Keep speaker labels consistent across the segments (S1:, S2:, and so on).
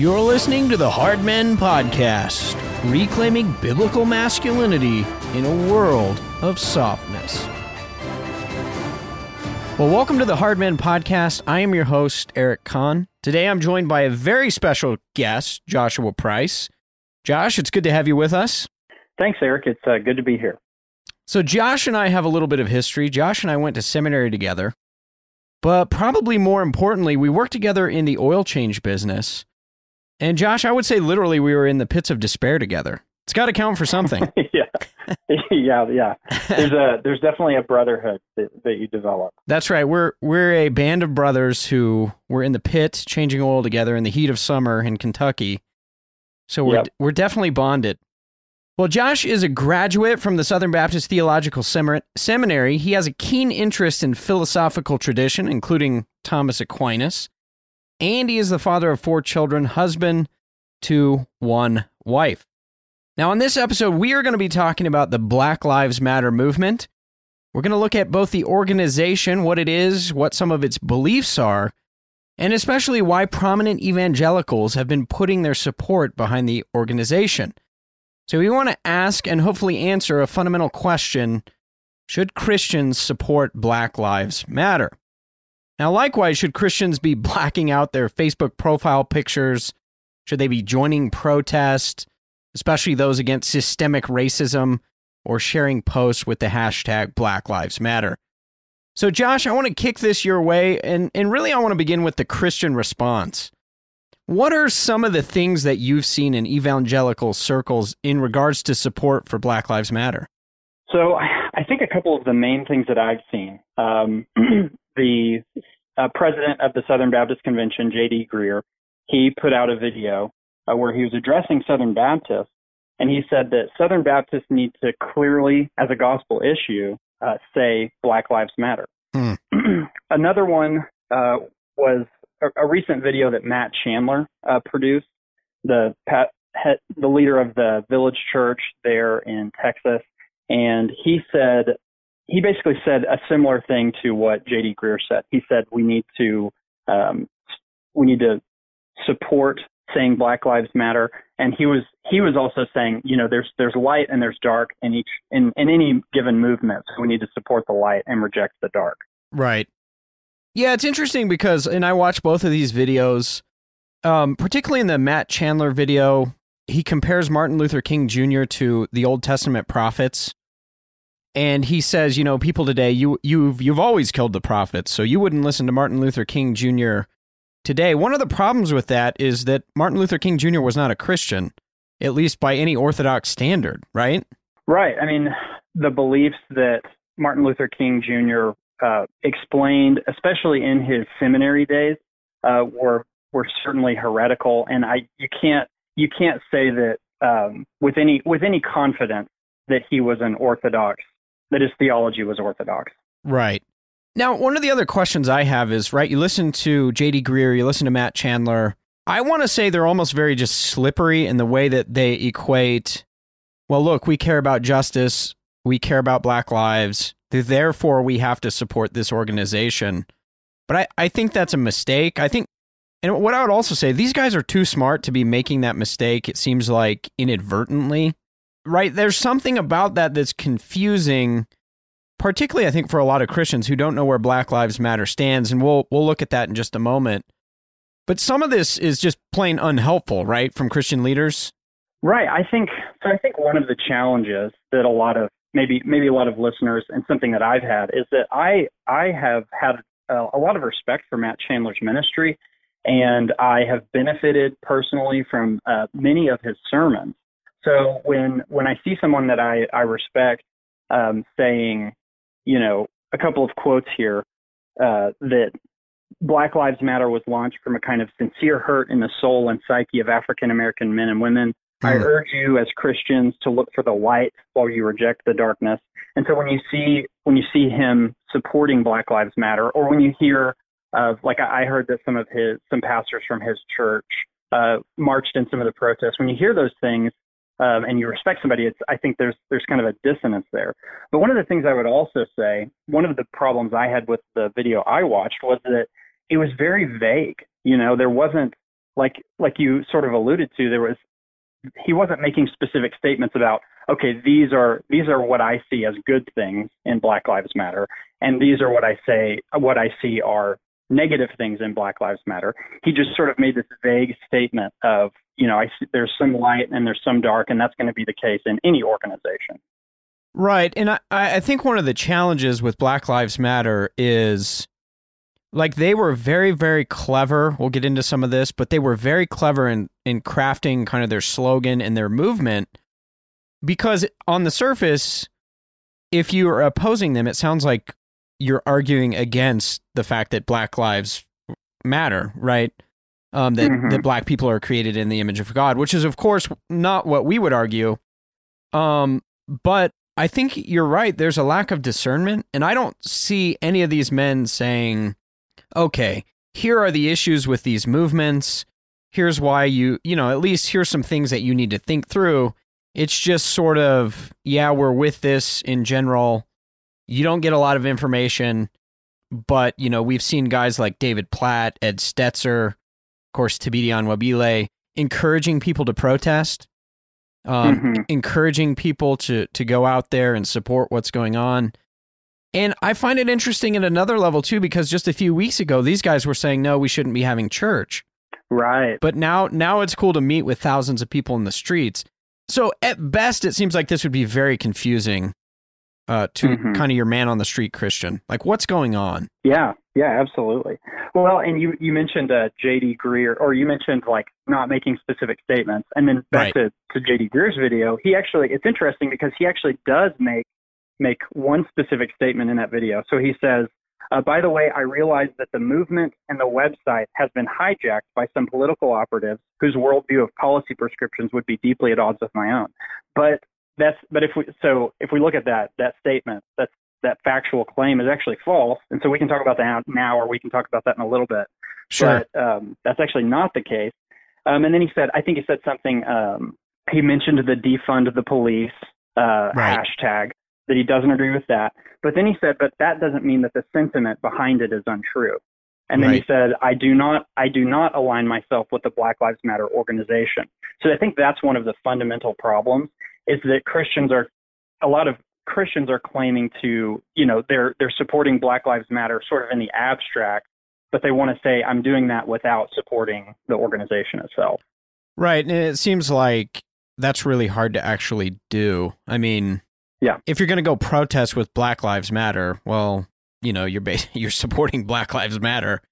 S1: You're listening to the Hard Men Podcast, reclaiming biblical masculinity in a world of softness. Well, welcome to the Hard Men Podcast. I am your host, Eric Kahn. Today I'm joined by a very special guest, Joshua Price. Josh, it's good to have you with us.
S2: Thanks, Eric. It's uh, good to be here.
S1: So, Josh and I have a little bit of history. Josh and I went to seminary together, but probably more importantly, we worked together in the oil change business. And, Josh, I would say literally we were in the pits of despair together. It's got to count for something.
S2: yeah, yeah, yeah. There's a there's definitely a brotherhood that, that you develop.
S1: That's right. We're we're a band of brothers who were in the pit changing oil together in the heat of summer in Kentucky. So we're
S2: Yep.
S1: we're definitely bonded. Well, Josh is a graduate from the Southern Baptist Theological Seminary. He has a keen interest in philosophical tradition, including Thomas Aquinas. And he is the father of four children, husband to one wife. Now, in this episode, we are going to be talking about the Black Lives Matter movement. We're going to look at both the organization, what it is, what some of its beliefs are, and especially why prominent evangelicals have been putting their support behind the organization. So, we want to ask and hopefully answer a fundamental question Should Christians support Black Lives Matter? Now, likewise, should Christians be blacking out their Facebook profile pictures? Should they be joining protests, especially those against systemic racism, or sharing posts with the hashtag Black Lives Matter? So, Josh, I want to kick this your way, and, and really I want to begin with the Christian response. What are some of the things that you've seen in evangelical circles in regards to support for Black Lives Matter?
S2: So I think a couple of the main things that I've seen. Um, the uh, president of the Southern Baptist Convention, J.D. Greear, he put out a video uh, where he was addressing Southern Baptists, and he said that Southern Baptists need to clearly, as a gospel issue, uh, say Black Lives Matter.
S1: Hmm.
S2: Another one uh, was a, a recent video that Matt Chandler uh, produced, the pat, he, the leader of the Village Church there in Texas, and he said he basically said a similar thing to what J.D. Greear said. He said we need to um, we need to support saying Black Lives Matter, and he was he was also saying you know there's there's light and there's dark in each in in any given movement, so we need to support the light and reject the dark.
S1: Right. Yeah, it's interesting because, and I watched both of these videos, um, particularly in the Matt Chandler video, he compares Martin Luther King Jr. to the Old Testament prophets. And he says, you know, people today, you you've you've always killed the prophets, so you wouldn't listen to Martin Luther King Jr. today. One of the problems with that is that Martin Luther King Jr. was not a Christian, at least by any orthodox standard, right?
S2: Right. I mean, the beliefs that Martin Luther King Jr. Uh, explained, especially in his seminary days, uh, were were certainly heretical, and I you can't you can't say that um, with any with any confidence that he was an orthodox that his theology was orthodox.
S1: Right. Now, one of the other questions I have is right, you listen to JD Greear, you listen to Matt Chandler. I want to say they're almost very just slippery in the way that they equate, well, look, we care about justice, we care about black lives, therefore we have to support this organization. But I, I think that's a mistake. I think, and what I would also say, these guys are too smart to be making that mistake, it seems like inadvertently right? There's something about that that's confusing, particularly I think for a lot of Christians who don't know where Black Lives Matter stands, and we'll we'll look at that in just a moment. But some of this is just plain unhelpful, right, from Christian leaders.
S2: Right. I think so. I think one of the challenges that a lot of maybe maybe a lot of listeners and something that I've had is that I I have had a, a lot of respect for Matt Chandler's ministry, and I have benefited personally from uh, many of his sermons. So when when I see someone that I I respect um, saying, you know, a couple of quotes here uh, that Black Lives Matter was launched from a kind of sincere hurt in the soul and psyche of African American men and women. I
S1: Mm.
S2: urge you as Christians to look for the light while you reject the darkness. And so when you see when you see him supporting Black Lives Matter, or when you hear of like I I heard that some of his some pastors from his church uh, marched in some of the protests. When you hear those things, um, and you respect somebody, it's I think there's there's kind of a dissonance there. But one of the things I would also say, one of the problems I had with the video I watched was that it was very vague. You know, there wasn't like like you sort of alluded to, there was he wasn't making specific statements about okay these are these are what I see as good things in Black Lives Matter, and these are what I say what I see are negative things in Black Lives Matter. He just sort of made this vague statement of you know I there's some light and there's some dark, and that's going to be the case in any organization.
S1: Right. And I, I think one of the challenges with Black Lives Matter is like they were very, very clever. We'll get into some of this, but they were very clever in, in crafting kind of their slogan and their movement because on the surface, if you are opposing them, it sounds like you're arguing against the fact that Black Lives matter, right? Um, that, mm-hmm. that black people are created in the image of God, which is, of course, not what we would argue. Um, but I think you're right. There's a lack of discernment, and I don't see any of these men saying, "Okay, here are the issues with these movements. Here's why you, you know, at least here's some things that you need to think through." It's just sort of, yeah, we're with this in general. You don't get a lot of information, but you know, we've seen guys like David Platt, Ed Stetzer, of course, Thabiti Anyabwile, encouraging people to protest um, mm-hmm. encouraging people to to go out there and support what's going on. And I find it interesting at another level too, because just a few weeks ago, these guys were saying no, we shouldn't be having church.
S2: Right.
S1: But now, now it's cool to meet with thousands of people in the streets. So at best, it seems like this would be very confusing uh, to mm-hmm. kind of your man on the street Christian. Like, what's going on?
S2: Yeah, yeah, absolutely. Well, and you you mentioned uh, J.D. Greear, or you mentioned like not making specific statements, and then back right. to to J.D. Greear's video, he actually it's interesting because he actually does make make one specific statement in that video. So he says. Uh, by the way, I realize that the movement and the website has been hijacked by some political operatives whose worldview of policy prescriptions would be deeply at odds with my own. But that's but if we so if we look at that that statement that's that factual claim is actually false and so we can talk about that now or we can talk about that in a little bit
S1: sure
S2: but um, that's actually not the case um, and then he said i think he said something um, he mentioned the defund the police uh, right. hashtag that he doesn't agree with that but then he said but that doesn't mean that the sentiment behind it is untrue and then right. he said, I do not, I do not align myself with the Black Lives Matter organization. So I think that's one of the fundamental problems is that Christians are a lot of Christians are claiming to, you know, they're they're supporting Black Lives Matter sort of in the abstract, but they want to say I'm doing that without supporting the organization itself.
S1: Right, and it seems like that's really hard to actually do. I mean,
S2: yeah.
S1: If you're going to go protest with Black Lives Matter, well, you know, you're you're supporting Black Lives Matter.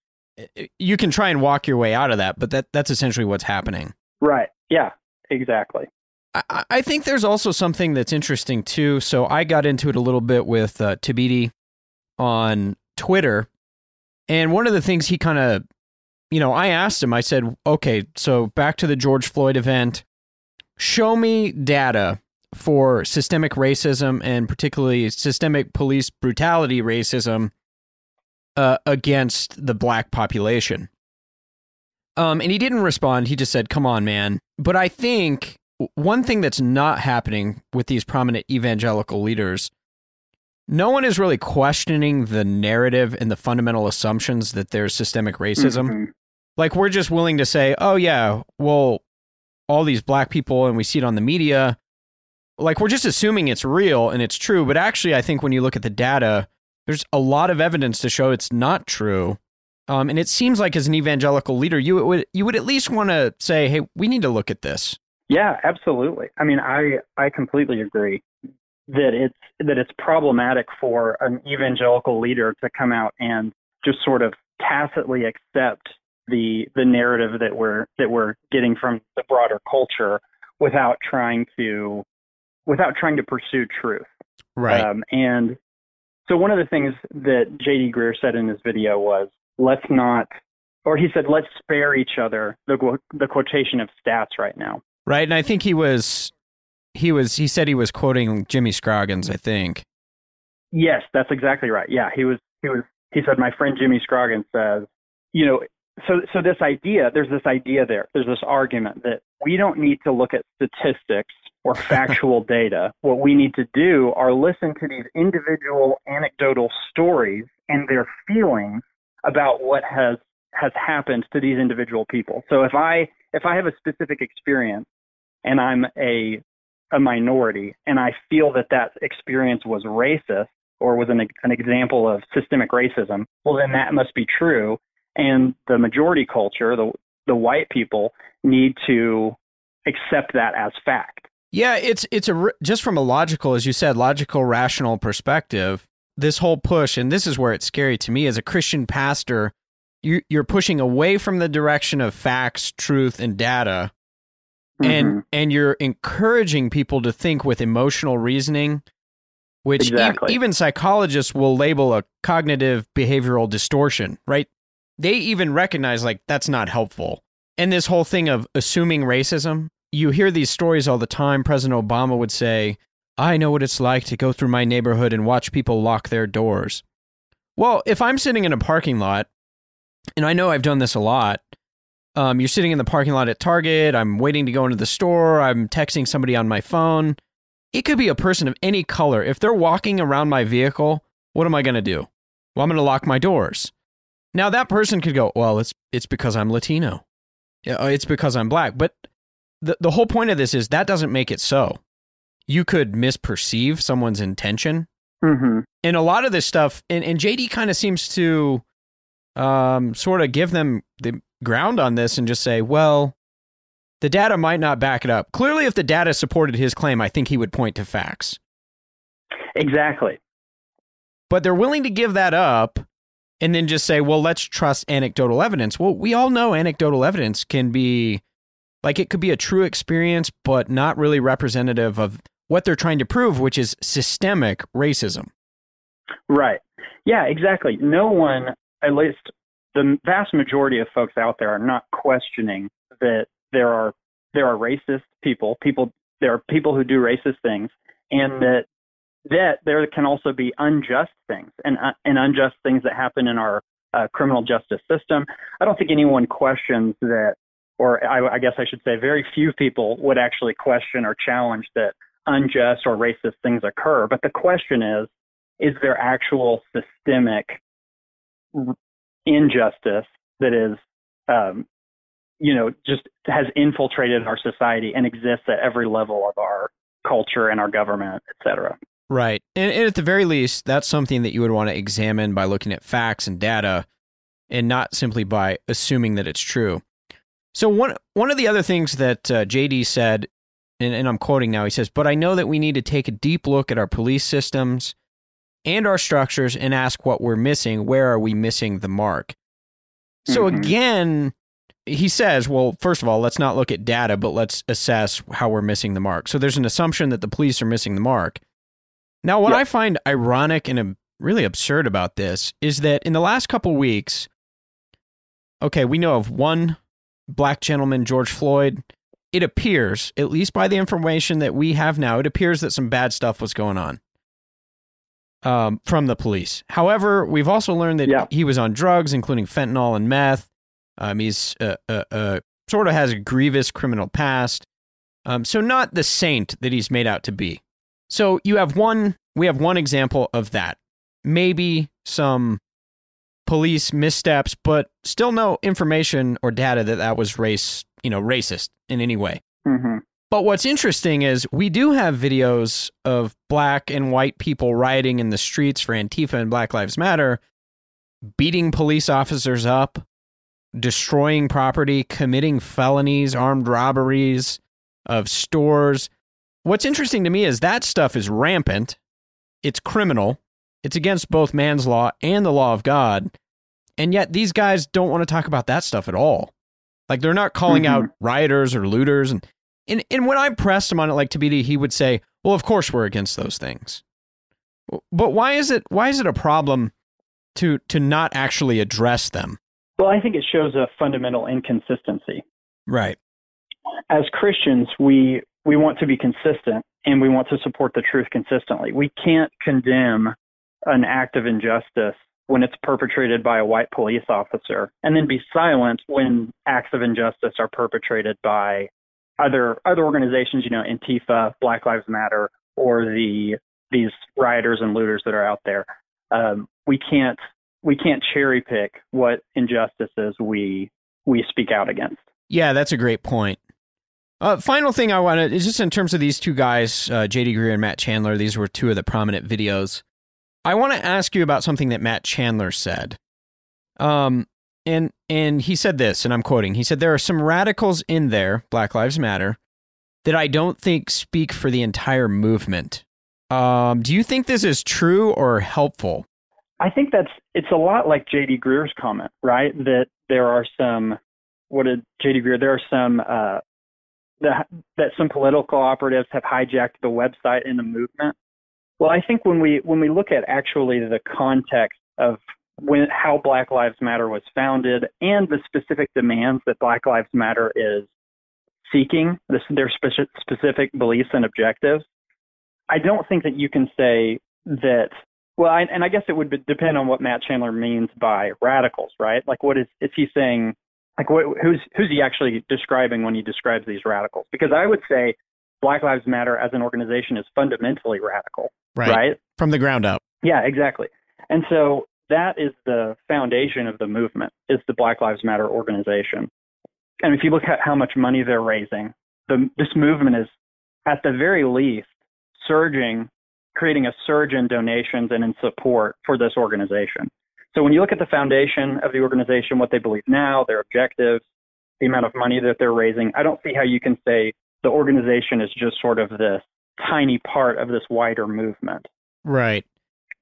S1: You can try and walk your way out of that, but that that's essentially what's happening.
S2: Right. Yeah. Exactly.
S1: I, think there's also something that's interesting too. So I got into it a little bit with uh, Thabiti on Twitter, and one of the things he kind of, you know, I asked him. I said, "Okay, so back to the George Floyd event. Show me data for systemic racism and particularly systemic police brutality racism uh, against the black population." Um, and he didn't respond. He just said, "Come on, man." But I think one thing that's not happening with these prominent evangelical leaders no one is really questioning the narrative and the fundamental assumptions that there's systemic racism. Mm-hmm. Like we're just willing to say, "Oh yeah, well all these black people and we see it on the media." Like we're just assuming it's real and it's true, but actually I think when you look at the data, there's a lot of evidence to show it's not true. Um, and it seems like as an evangelical leader, you would you would at least want to say, "Hey, we need to look at this."
S2: Yeah, absolutely. I mean, I I completely agree that it's that it's problematic for an evangelical leader to come out and just sort of tacitly accept the the narrative that we're that we're getting from the broader culture without trying to without trying to pursue truth.
S1: Right. Um,
S2: and so one of the things that JD Greear said in his video was, let's not, or he said, let's spare each other the the quotation of stats right now.
S1: Right, and I think he was he was he said he was quoting Jimmy Scroggins, I think.
S2: Yes, that's exactly right. Yeah, he was he was he said my friend Jimmy Scroggins says, you know, so so this idea, there's this idea there. There's this argument that we don't need to look at statistics or factual data. What we need to do are listen to these individual anecdotal stories and their feelings about what has has happened to these individual people. So if I if I have a specific experience and I'm a a minority and I feel that that experience was racist or was an, an example of systemic racism, well then that must be true. And the majority culture, the the white people, need to accept that as fact.
S1: Yeah, it's it's a just from a logical, as you said, logical, rational perspective. This whole push, and this is where it's scary to me as a Christian pastor. You, you're pushing away from the direction of facts, truth, and data, mm-hmm. and you're encouraging people to think with emotional reasoning, which
S2: exactly.
S1: e- even psychologists will label a cognitive behavioral distortion. Right? They even recognize like that's not helpful. And this whole thing of assuming racism, you hear these stories all the time. President Obama would say, I know what it's like to go through my neighborhood and watch people lock their doors. Well, if I'm sitting in a parking lot, and I know I've done this a lot, um, you're sitting in the parking lot at Target, I'm waiting to go into the store, I'm texting somebody on my phone. It could be a person of any color. If they're walking around my vehicle, what am I going to do? Well, I'm going to lock my doors. Now that person could go, well, it's it's because I'm Latino. It's because I'm black. But the the whole point of this is that doesn't make it so. You could misperceive someone's intention,
S2: mm-hmm.
S1: and a lot of this stuff, and, and JD kind of seems to um, sort of give them the ground on this and just say, well, the data might not back it up. Clearly, if the data supported his claim, I think he would point to facts.
S2: Exactly.
S1: But they're willing to give that up and then just say, well, let's trust anecdotal evidence. Well, we all know anecdotal evidence can be like it could be a true experience, but not really representative of what they're trying to prove, which is systemic racism.
S2: Right. Yeah, exactly. No one, at least the vast majority of folks out there, are not questioning that there are there are racist people, people there are people who do racist things, and that that there can also be unjust things and uh, and unjust things that happen in our uh, criminal justice system. I don't think anyone questions that or I, I guess I should say, very few people would actually question or challenge that unjust or racist things occur. But the question is, is there actual systemic injustice that is, um, you know, just has infiltrated our society and exists at every level of our culture and our government, et cetera.
S1: Right. And, and at the very least, that's something that you would want to examine by looking at facts and data and not simply by assuming that it's true. So one one of the other things that uh, JD said, and, and I'm quoting now, he says, "But I know that we need to take a deep look at our police systems and our structures and ask what we're missing. Where are we missing the mark?" So mm-hmm. again, he says, well, first of all, let's not look at data, but let's assess how we're missing the mark. So there's an assumption that the police are missing the mark. Now, what yep. I find ironic and really absurd about this is that in the last couple weeks, okay, we know of one black gentleman, George Floyd, it appears, at least by the information that we have now, it appears that some bad stuff was going on um, from the police. However, we've also learned that
S2: yeah.
S1: he was on drugs, including fentanyl and meth. Um, he's uh, uh, uh, sort of has a grievous criminal past. Um, so not the saint that he's made out to be. So you have one, we have one example of that. Maybe some police missteps, but still no information or data that that was race, you know, racist in any way.
S2: Mm-hmm.
S1: But what's interesting is we do have videos of black and white people rioting in the streets for Antifa and Black Lives Matter, beating police officers up, destroying property, committing felonies, armed robberies of stores. What's interesting to me is that stuff is rampant. It's criminal. It's against both man's law and the law of God. And yet these guys don't want to talk about that stuff at all. Like they're not calling mm-hmm. out rioters or looters. And, and and when I pressed him on it, like Thabiti, he would say, "Well, of course we're against those things." But why is it why is it a problem to to not actually address them?
S2: Well, I think it shows a fundamental inconsistency.
S1: Right.
S2: As Christians, we we want to be consistent and we want to support the truth consistently. We can't condemn an act of injustice when it's perpetrated by a white police officer, and then be silent when acts of injustice are perpetrated by other other organizations, you know, Antifa, Black Lives Matter, or the these rioters and looters that are out there. Um, we can't we can't cherry pick what injustices we we speak out against.
S1: Yeah, that's a great point. Uh, final thing I wanted is just in terms of these two guys, uh, JD Greear and Matt Chandler. These were two of the prominent videos. I want to ask you about something that Matt Chandler said. Um, and and he said this, and I'm quoting. He said there are some radicals in there, Black Lives Matter, that I don't think speak for the entire movement. Um, do you think this is true or helpful?
S2: I think that's it's a lot like JD Greear's comment, right? That there are some what did JD Greear? There are some uh, that that some political operatives have hijacked the website in the movement. Well, I think when we when we look at actually the context of when how Black Lives Matter was founded and the specific demands that Black Lives Matter is seeking, this, their specific, specific beliefs and objectives, I don't think that you can say that. Well, I, and I guess it would depend on what Matt Chandler means by radicals, right? Like, what is is he saying? Like, what, who's who's he actually describing when he describes these radicals? Because I would say Black Lives Matter as an organization is fundamentally radical, right? right?
S1: From the ground up.
S2: Yeah, exactly. And so that is the foundation of the movement is the Black Lives Matter organization. And if you look at how much money they're raising, the, this movement is at the very least surging, creating a surge in donations and in support for this organization. So when you look at the foundation of the organization, what they believe now, their objectives, the amount of money that they're raising, I don't see how you can say the organization is just sort of this tiny part of this wider movement.
S1: Right.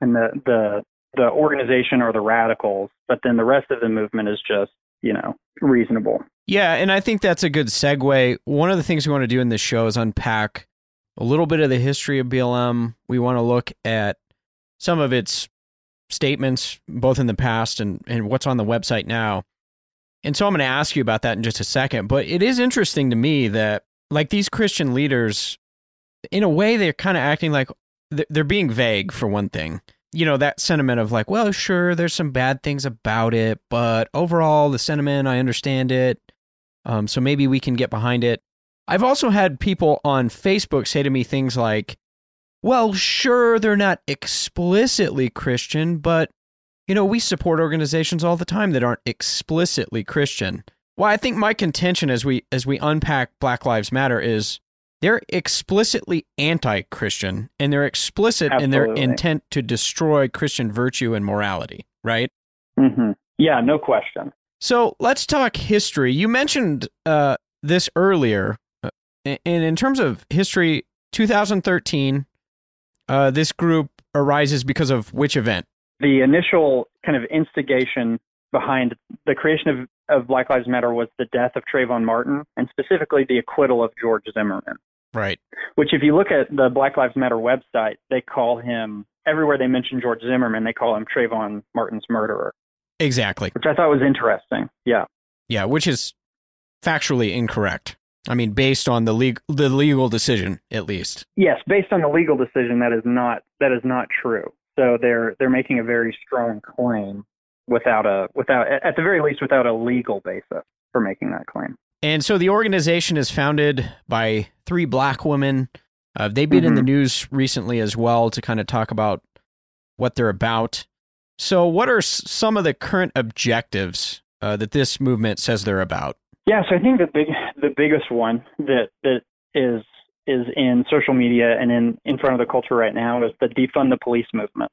S2: And the the the organization or the radicals, but then the rest of the movement is just, you know, reasonable.
S1: Yeah, and I think that's a good segue. One of the things we want to do in this show is unpack a little bit of the history of BLM. We want to look at some of its statements, both in the past and, and what's on the website now. And so I'm going to ask you about that in just a second. But it is interesting to me that, like, these Christian leaders, in a way, they're kind of acting like they're being vague, for one thing you know, that sentiment of like, well, sure, there's some bad things about it, but overall, the sentiment, I understand it. Um, so maybe we can get behind it. I've also had people on Facebook say to me things like, well, sure, they're not explicitly Christian, but, you know, we support organizations all the time that aren't explicitly Christian. Well, I think my contention as we as we unpack Black Lives Matter is they're explicitly anti-Christian and they're explicit Absolutely. in their intent to destroy Christian virtue and morality, right?
S2: Mm-hmm. Yeah, no question.
S1: So let's talk history. You mentioned uh, this earlier, uh, and in terms of history, 2013, uh, this group arises because of which event?
S2: The initial kind of instigation behind the creation of, of Black Lives Matter was the death of Trayvon Martin and specifically the acquittal of George Zimmerman.
S1: Right.
S2: Which, if you look at the Black Lives Matter website, they call him, everywhere they mention George Zimmerman, they call him Trayvon Martin's murderer.
S1: Exactly.
S2: Which I thought was interesting. Yeah.
S1: Yeah, which is factually incorrect. I mean, based on the legal the legal decision, at least.
S2: Yes, based on the legal decision, that is not that is not true. So they're they're making a very strong claim without a without at the very least without a legal basis for making that claim.
S1: And so the organization is founded by three black women. Uh, they've been mm-hmm. in the mm-hmm. news recently as well to kind of talk about what they're about. So, what are s- some of the current objectives uh, that this movement says they're about?
S2: Yeah, so I think the big the biggest one that that is is in social media and in in front of the culture right now is the defund the police movement.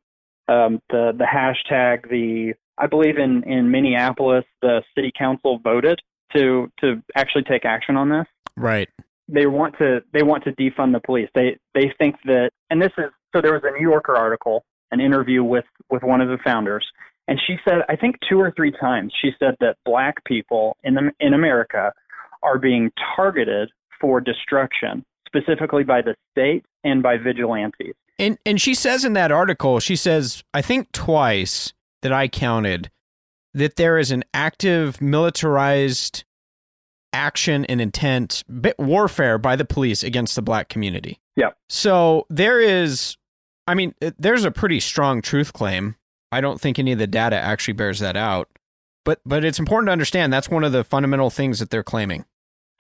S2: Um, the the hashtag the I believe in in Minneapolis, the city council voted to to actually take action on this.
S1: Right.
S2: They want to they want to defund the police. They they think that and this is so there was a New Yorker article, an interview with with one of the founders, and she said I think two or three times she said that black people in the in America are being targeted for destruction, specifically by the state and by vigilantes.
S1: And and she says in that article, she says I think twice that I counted that there is an active militarized action and intent warfare by the police against the black community.
S2: Yeah.
S1: So there is I mean there's a pretty strong truth claim. I don't think any of the data actually bears that out. But but it's important to understand that's one of the fundamental things that they're claiming.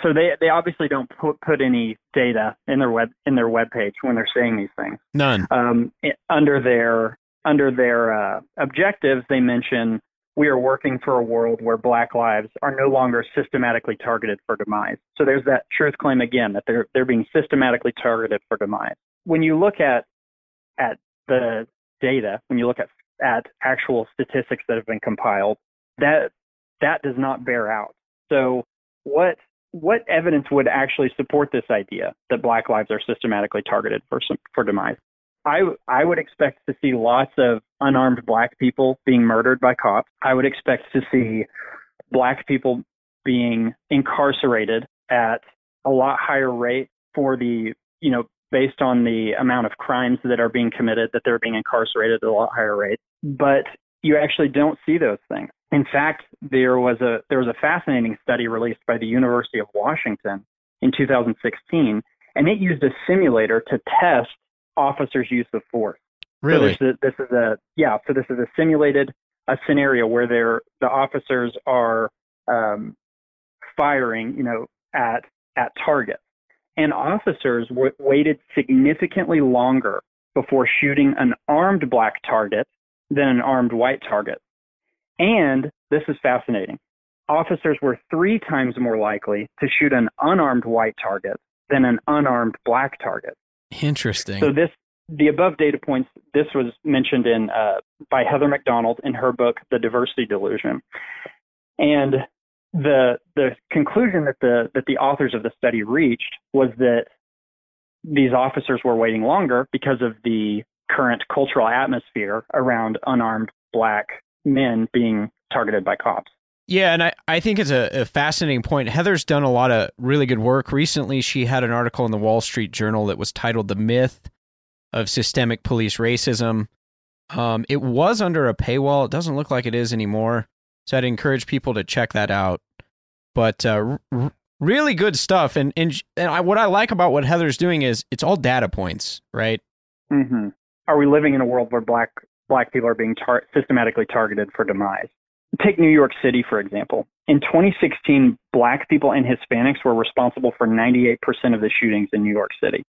S2: So they they obviously don't put put any data in their web in their web page when they're saying these things.
S1: None.
S2: Um, under their under their uh, objectives, they mention we are working for a world where black lives are no longer systematically targeted for demise. So there's that truth claim again that they're they're being systematically targeted for demise. When you look at at the data, when you look at at actual statistics that have been compiled, that that does not bear out. So what what evidence would actually support this idea that black lives are systematically targeted for some, for demise? I I would expect to see lots of unarmed black people being murdered by cops. I would expect to see black people being incarcerated at a lot higher rate for the you know based on the amount of crimes that are being committed that they're being incarcerated at a lot higher rate. But you actually don't see those things. In fact, there was a there was a fascinating study released by the University of Washington in 2016, and it used a simulator to test officers' use of force.
S1: Really?
S2: So this, is, this is a yeah. So this is a simulated a scenario where they're the officers are um, firing, you know, at at targets, and officers w- waited significantly longer before shooting an armed black target than an armed white target. And this is fascinating. Officers were three times more likely to shoot an unarmed white target than an unarmed black target.
S1: Interesting.
S2: So this the above data points this was mentioned in uh, by Heather Mac Donald in her book The Diversity Delusion. And the the conclusion that the that the authors of the study reached was that these officers were waiting longer because of the current cultural atmosphere around unarmed black men being targeted by cops.
S1: Yeah, and I, I think it's a, a, fascinating point. Heather's done a lot of really good work. Recently, she had an article in the Wall Street Journal that was titled The Myth of Systemic Police Racism. Um, it was under a paywall. It doesn't look like it is anymore. So I'd encourage people to check that out. But uh, r- really good stuff. And, and, and I, what I like about what Heather's doing is it's all data points, right?
S2: Mm-hmm. Are we living in a world where black black people are being tar- systematically targeted for demise? Take New York City, for example. In 2016, black people and Hispanics were responsible for 98% of the shootings in New York City.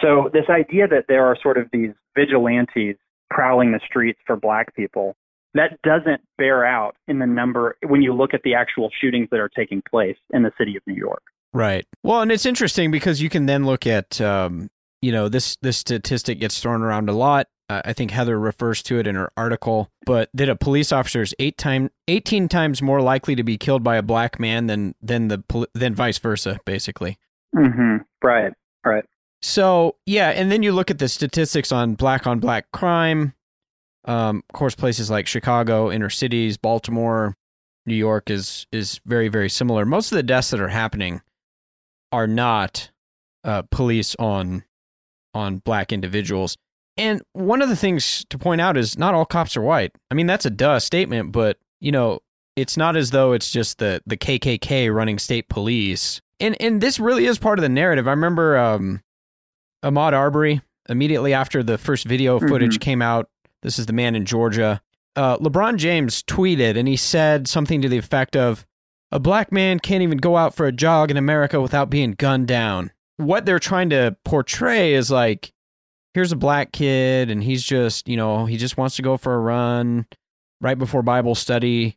S2: So, this idea that there are sort of these vigilantes prowling the streets for black people, that doesn't bear out in the number when you look at the actual shootings that are taking place in the city of New York.
S1: Right. Well, and it's interesting because you can then look at, um, you know, this this statistic gets thrown around a lot uh, I think Heather refers to it in her article, but that a police officer is eight time, 18 times more likely to be killed by a black man than than the than vice versa, basically.
S2: Mm-hmm. Right. Right.
S1: So yeah, and then you look at the statistics on black on black crime. Um, of course, places like Chicago, inner cities, Baltimore, New York is is very very similar. Most of the deaths that are happening are not uh, police on on black individuals. And one of the things to point out is not all cops are white. I mean, that's a duh statement, but you know, it's not as though it's just the the KKK running state police. And and this really is part of the narrative. I remember um, Ahmaud Arbery immediately after the first video mm-hmm. footage mm-hmm. came out. This is the man in Georgia. Uh, LeBron James tweeted and he said something to the effect of, "A black man can't even go out for a jog in America without being gunned down." What they're trying to portray is like here's a black kid and he's just, you know, he just wants to go for a run right before Bible study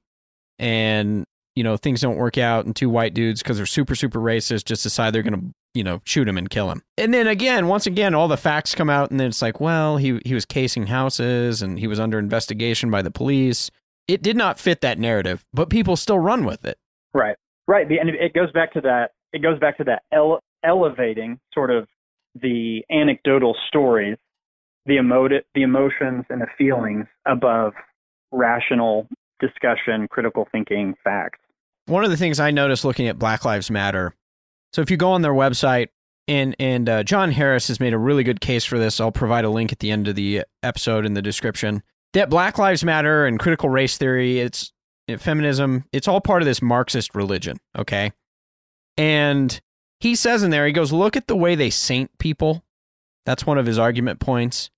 S1: and, you know, things don't work out and two white dudes because they're super, super racist just decide they're going to, you know, shoot him and kill him. And then again, once again, all the facts come out and then it's like, well, he, he was casing houses and he was under investigation by the police. It did not fit that narrative, but people still run with it.
S2: Right. Right. And it goes back to that. It goes back to that ele- elevating sort of the anecdotal stories, the emotive, the emotions and the feelings above rational discussion, critical thinking, facts.
S1: One of the things I noticed looking at Black Lives Matter. So if you go on their website, and and uh, John Harris has made a really good case for this. I'll provide a link at the end of the episode in the description. That Black Lives Matter and critical race theory, it's feminism, it's all part of this Marxist religion. Okay, and he says in there, he goes, look at the way they saint people. That's one of his argument points.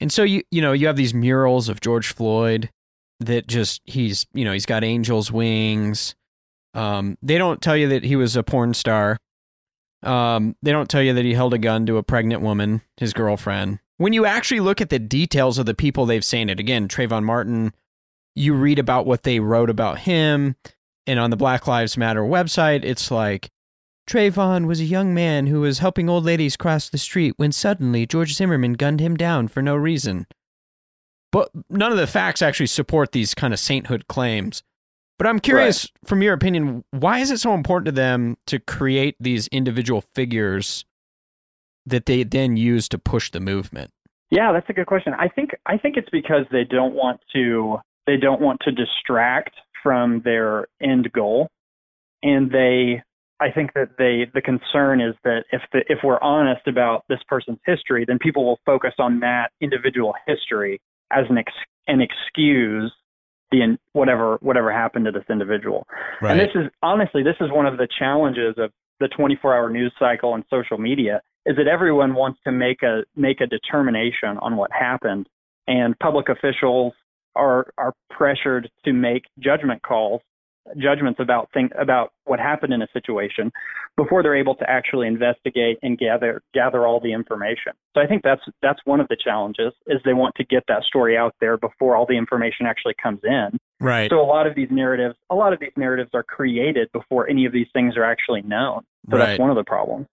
S1: And so you you know, you have these murals of George Floyd that just he's you know, he's got angel's wings. Um, they don't tell you that he was a porn star. Um, they don't tell you that he held a gun to a pregnant woman, his girlfriend. when you actually look at the details of the people they've sainted, again, Trayvon Martin, you read about what they wrote about him. And on the Black Lives Matter website, it's like Trayvon was a young man who was helping old ladies cross the street when suddenly George Zimmerman gunned him down for no reason. But none of the facts actually support these kind of sainthood claims. But I'm curious, right. from your opinion, why is it so important to them to create these individual figures that they then use to push the movement?
S2: Yeah, that's a good question. I think I think it's because they don't want to they don't want to distract from their end goal, and they I think that they the concern is that if the, if we're honest about this person's history, then people will focus on that individual history as an ex, an excuse the whatever whatever happened to this individual. Right. And this is honestly this is one of the challenges of the 24-hour news cycle and social media is that everyone wants to make a make a determination on what happened and public officials are are pressured to make judgment calls judgments about think about what happened in a situation before they're able to actually investigate and gather gather all the information. So I think that's that's one of the challenges is they want to get that story out there before all the information actually comes in.
S1: Right.
S2: So a lot of these narratives a lot of these narratives are created before any of these things are actually known. So right. that's one of the problems.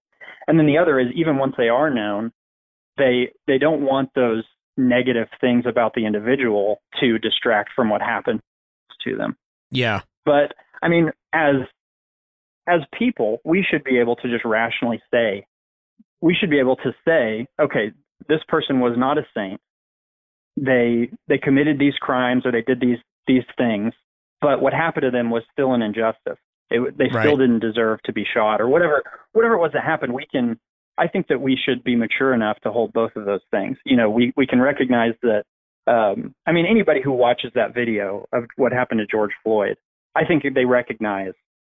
S2: And then the other is even once they are known, they they don't want those negative things about the individual to distract from what happened to them.
S1: Yeah.
S2: But I mean, as as people, we should be able to just rationally say, we should be able to say, okay, this person was not a saint. They they committed these crimes or they did these these things, but what happened to them was still an injustice. They they right. still didn't deserve to be shot or whatever whatever it was that happened. We can I think that we should be mature enough to hold both of those things. You know, we we can recognize that. Um, I mean, anybody who watches that video of what happened to George Floyd, I think they recognize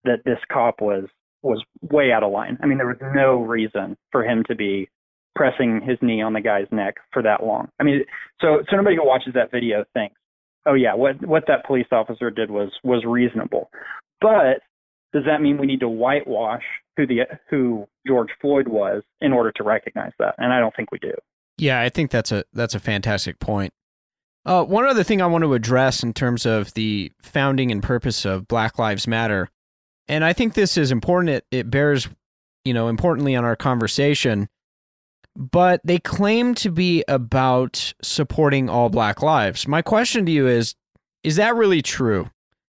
S2: that this cop was was way out of line. I mean, there was no reason for him to be pressing his knee on the guy's neck for that long. I mean, so so nobody who watches that video thinks, oh yeah, what what that police officer did was was reasonable. But does that mean we need to whitewash who the who George Floyd was in order to recognize that? And I don't think we do.
S1: Yeah, I think that's a that's a fantastic point. Uh, one other thing I want to address in terms of the founding and purpose of Black Lives Matter, and I think this is important. It, it bears, you know, importantly on our conversation. But they claim to be about supporting all Black lives. My question to you is: Is that really true?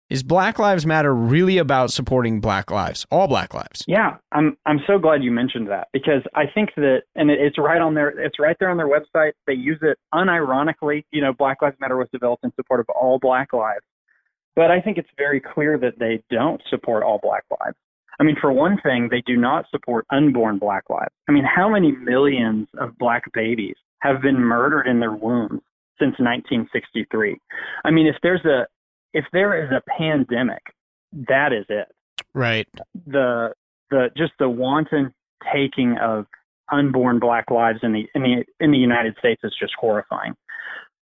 S1: Is Black Lives Matter really about supporting Black lives, all Black lives?
S2: Yeah, I'm I'm so glad you mentioned that because I think that, and it's right on their it's right there on their website. They use it unironically. You know, Black Lives Matter was developed in support of all Black lives, but I think it's very clear that they don't support all Black lives. I mean, for one thing, they do not support unborn Black lives. I mean, how many millions of Black babies have been murdered in their wombs since 1963? I mean, if there's a if there is a pandemic, that is it.
S1: Right.
S2: The the just the wanton taking of unborn black lives in the in the in the United States is just horrifying.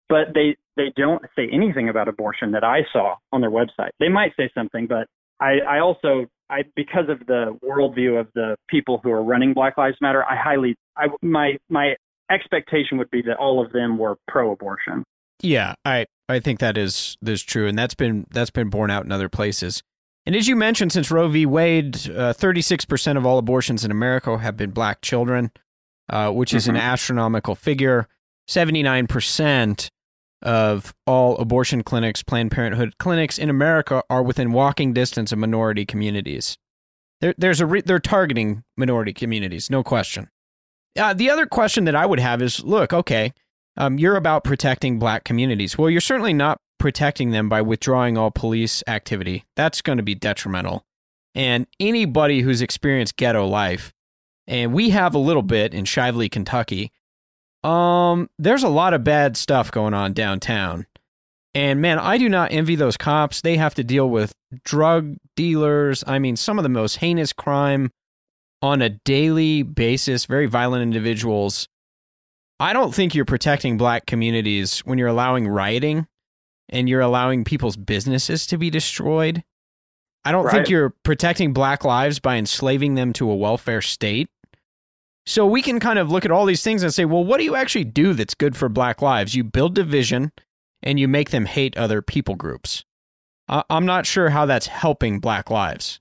S2: But they they don't say anything about abortion that I saw on their website. They might say something, but I, I also I because of the worldview of the people who are running Black Lives Matter, I highly I my my expectation would be that all of them were pro-abortion.
S1: Yeah, I I think that is is true, and that's been that's been borne out in other places. And as you mentioned, since Roe v. Wade, uh, thirty six percent of all abortions in America have been black children, uh, which is mm-hmm. an astronomical figure. Seventy nine percent of all abortion clinics, Planned Parenthood clinics in America, are within walking distance of minority communities. There, there's a re- they're targeting minority communities, no question. Uh, the other question that I would have is, look, okay, um, you're about protecting black communities. Well, you're certainly not protecting them by withdrawing all police activity. That's going to be detrimental. And anybody who's experienced ghetto life, and we have a little bit in Shively, Kentucky, um, there's a lot of bad stuff going on downtown. And man, I do not envy those cops. They have to deal with drug dealers. I mean, some of the most heinous crime on a daily basis, very violent individuals. I don't think you're protecting black communities when you're allowing rioting and you're allowing people's businesses to be destroyed. I don't right. think you're protecting black lives by enslaving them to a welfare state. So we can kind of look at all these things and say, well, what do you actually do that's good for Black lives? You build division and you make them hate other people groups. I- I'm not sure how that's helping Black lives.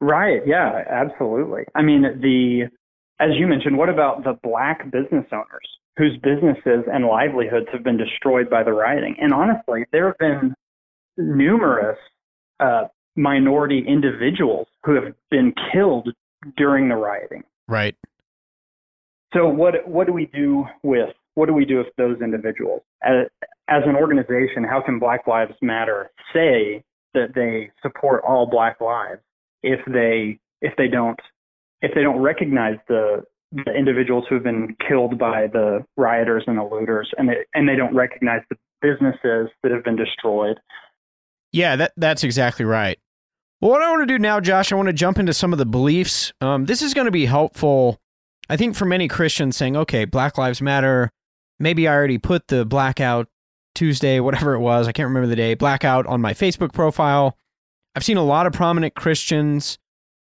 S2: Right. Yeah, absolutely. I mean, the, as you mentioned, what about the black business owners whose businesses and livelihoods have been destroyed by the rioting? And honestly, there have been numerous uh, minority individuals who have been killed during the rioting.
S1: Right.
S2: So what what do we do with what do we do with those individuals as, as an organization? How can Black Lives Matter say that they support all Black lives if they if they don't if they don't recognize the the individuals who have been killed by the rioters and the looters and they, and they don't recognize the businesses that have been destroyed
S1: Yeah, that that's exactly right. Well, what I want to do now, Josh, I want to jump into some of the beliefs. Um, this is going to be helpful, I think, for many Christians saying, okay, Black Lives Matter. Maybe I already put the blackout Tuesday, whatever it was, I can't remember the day, blackout on my Facebook profile. I've seen a lot of prominent Christians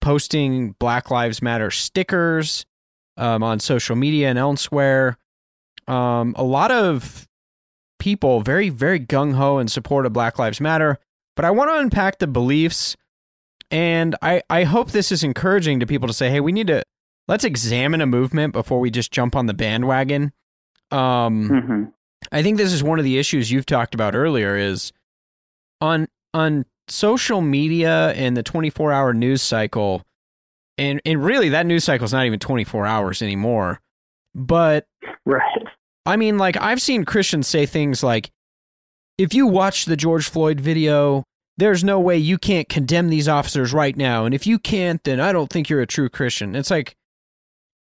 S1: posting Black Lives Matter stickers um, on social media and elsewhere. Um, a lot of people very, very gung ho in support of Black Lives Matter. But I want to unpack the beliefs. And I, I hope this is encouraging to people to say, hey, we need to let's examine a movement before we just jump on the bandwagon. Um,
S2: mm-hmm.
S1: I think this is one of the issues you've talked about earlier is on on social media and the 24 hour news cycle and and really that news cycle is not even 24 hours anymore. But
S2: right.
S1: I mean like i've seen christians say things like if you watch the george floyd video there's no way you can't condemn these officers right now. And if you can't then i don't think you're a true christian. It's like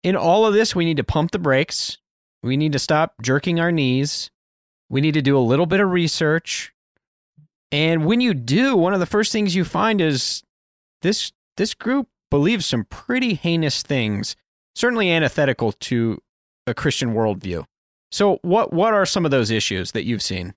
S1: in all of this we need to pump the brakes. We need to stop jerking our knees. We need to do a little bit of research. And when you do, one of the first things you find is this this group believes some pretty heinous things, certainly antithetical to a Christian worldview. So what what are some of those issues that you've seen?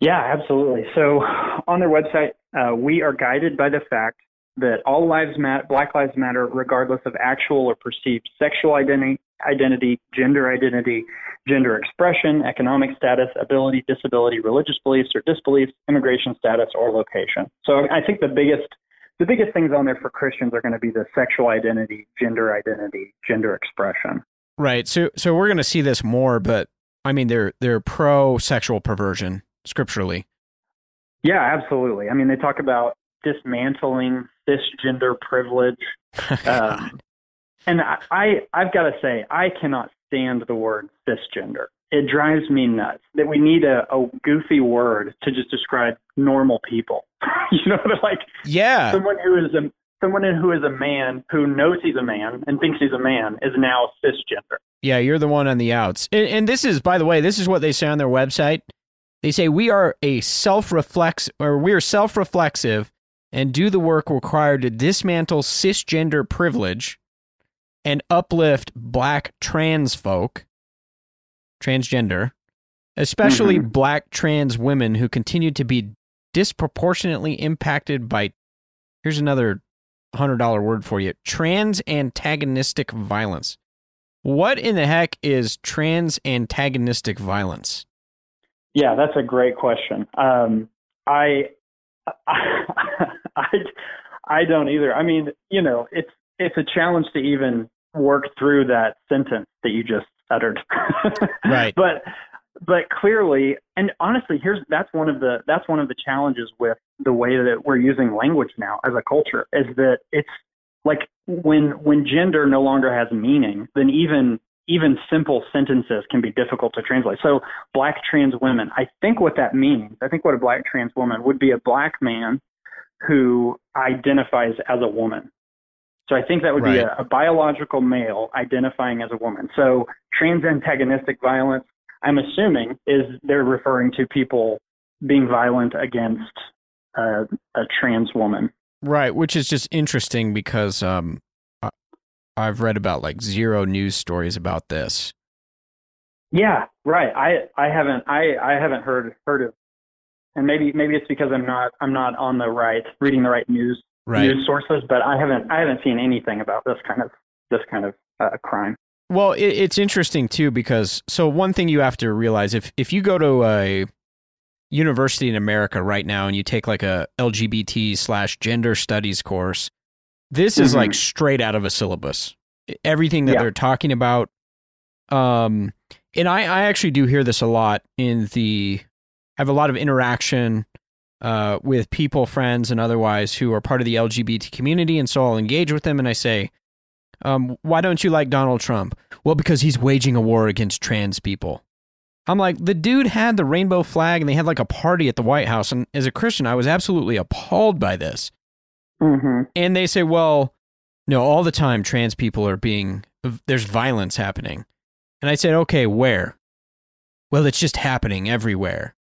S2: Yeah, absolutely. So on their website, uh, we are guided by the fact that all lives matter, Black Lives Matter, regardless of actual or perceived sexual identity, identity, gender identity, gender expression, economic status, ability, disability, religious beliefs or disbeliefs, immigration status, or location. So I think the biggest the biggest things on there for Christians are going to be the sexual identity, gender identity, gender expression.
S1: Right. So so we're going to see this more, but I mean they're they're pro sexual perversion scripturally.
S2: Yeah, absolutely. I mean they talk about dismantling cisgender privilege. Um, and I, I I've got to say I cannot stand the word cisgender. It drives me nuts that we need a, a goofy word to just describe normal people. you know, like
S1: yeah,
S2: someone who is a someone who is a man who knows he's a man and thinks he's a man is now cisgender.
S1: Yeah, you're the one on the outs. And, and this is, by the way, this is what they say on their website. They say we are a self-reflex, or we are self-reflexive, and do the work required to dismantle cisgender privilege and uplift black trans folk, transgender, especially
S2: Mhm.
S1: black trans women who continue to be disproportionately impacted by here's another $100 word for you trans antagonistic violence. What in the heck is trans antagonistic violence?
S2: Yeah, that's a great question. Um, I, I, I don't either. I mean, you know, it's it's a challenge to even work through that sentence that you just uttered.
S1: Right.
S2: But but clearly, and honestly, here's that's one of the that's one of the challenges with the way that we're using language now as a culture is that it's like when when gender no longer has meaning, then even even simple sentences can be difficult to translate. So black trans women, I think what that means, I think what a black trans woman would be a black man who identifies as a woman. So I think that would be a, a biological male identifying as a woman. So trans antagonistic violence, I'm assuming, is they're referring to people being violent against uh, a trans woman.
S1: Right, which is just interesting because um, I- I've read about like zero news stories about this.
S2: Yeah, right. I I haven't I I haven't heard heard of, and maybe maybe it's because I'm not I'm not on the right reading the right news
S1: Right.
S2: news sources, but I haven't I haven't seen anything about this kind of this kind of uh, crime.
S1: Well, it, it's interesting too because so one thing you have to realize if if you go to a university in America right now and you take like a LGBT slash gender studies course, this is
S2: Mhm.
S1: like straight out of a syllabus. Everything that
S2: Yeah.
S1: they're talking about. Um, and I, I actually do hear this a lot in the, I have a lot of interaction uh, with people, friends, and otherwise who are part of the LGBT community. And so I'll engage with them and I say, um, why don't you like Donald Trump? Well, because he's waging a war against trans people. I'm like, the dude had the rainbow flag and they had like a party at the White House. And as a Christian, I was absolutely appalled by this.
S2: Mm-hmm.
S1: And they say, well, no, all the time trans people are being, there's violence happening. And I said, okay, where? Well, it's just happening everywhere.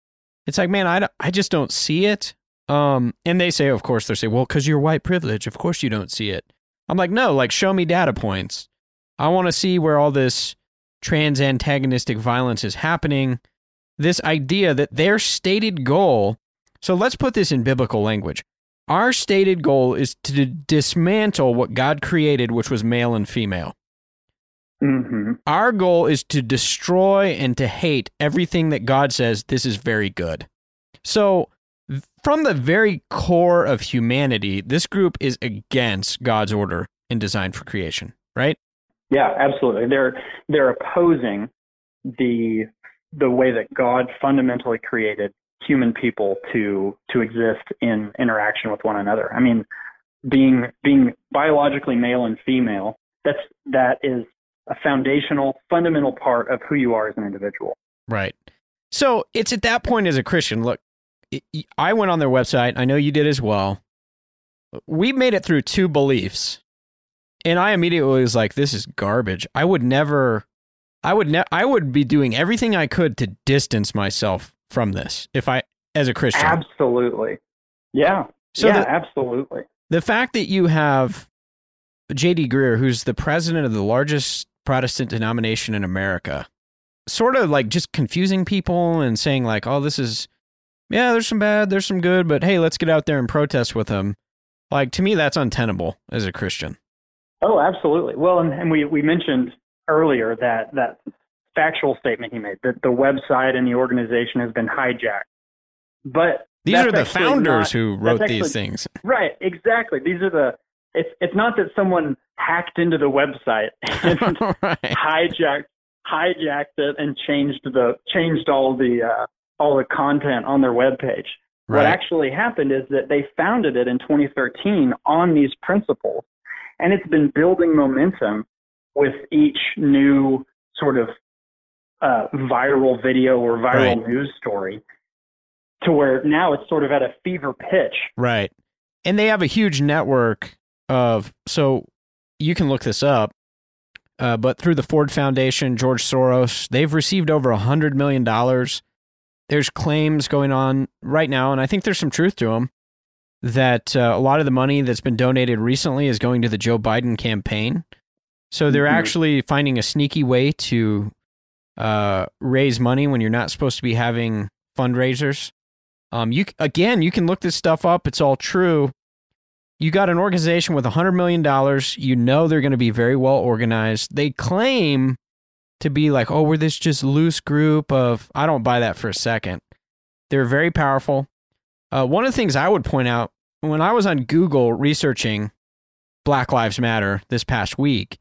S1: It's like, man, I, I just don't see it. Um, and they say, of course, they say, well, because you're white privilege. Of course you don't see it. I'm like, no, like, show me data points. I want to see where all this trans antagonistic violence is happening. This idea that their stated goal, so let's put this in biblical language. Our stated goal is to dismantle what God created, which was male and female.
S2: Mm-hmm.
S1: Our goal is to destroy and to hate everything that God says this is very good. So, from the very core of humanity, this group is against God's order and design for creation, right?
S2: Yeah, absolutely. They're they're opposing the the way that God fundamentally created human people to to exist in interaction with one another. I mean, being being biologically male and female, that's that is a foundational, fundamental part of who you are as an individual.
S1: Right. So it's at that point as a Christian. Look, I- went on their website. I know you did as well. We made it through two beliefs, and I immediately was like, "This is garbage." I would never. I would ne- I would be doing everything I could to distance myself from this if I as a Christian.
S2: Absolutely. Yeah.
S1: So
S2: yeah,
S1: the-
S2: absolutely.
S1: the fact that you have J.D. Greear, who's the president of the largest Protestant denomination in America, sort of like just confusing people and saying like, "Oh, this is yeah, there's some bad, there's some good, but hey, let's get out there and protest with them." Like to me, that's untenable as a Christian.
S2: Oh, absolutely. Well, and, and we, we mentioned earlier that that factual statement he made that the website and the organization has been hijacked. But
S1: These are the founders
S2: not-
S1: who wrote these things.
S2: right, exactly. These are the. It's it's not that someone hacked into the website and
S1: right.
S2: hijacked hijacked it and changed the changed all the uh, all the content on their webpage. What
S1: Right.
S2: actually happened is that they founded it in 2013 on these principles, and it's been building momentum with each new sort of uh, viral video or viral
S1: Right.
S2: news story, to where now it's sort of at a fever pitch.
S1: Right. And they have a huge network of, so you can look this up, uh, but through the Ford Foundation, George Soros, they've received over a $100 million. There's claims going on right now, and I think there's some truth to them, that uh, a lot of the money that's been donated recently is going to the Joe Biden campaign. So they're
S2: Mhm.
S1: actually finding a sneaky way to uh, raise money when you're not supposed to be having fundraisers. Um, you again, you can look this stuff up. It's all true. You got an organization with $100 million. You know they're going to be very well organized. They claim to be like, oh, we're this just loose group of. I don't buy that for a second. They're very powerful. Uh, one of the things I would point out when I was on Google researching Black Lives Matter this past week,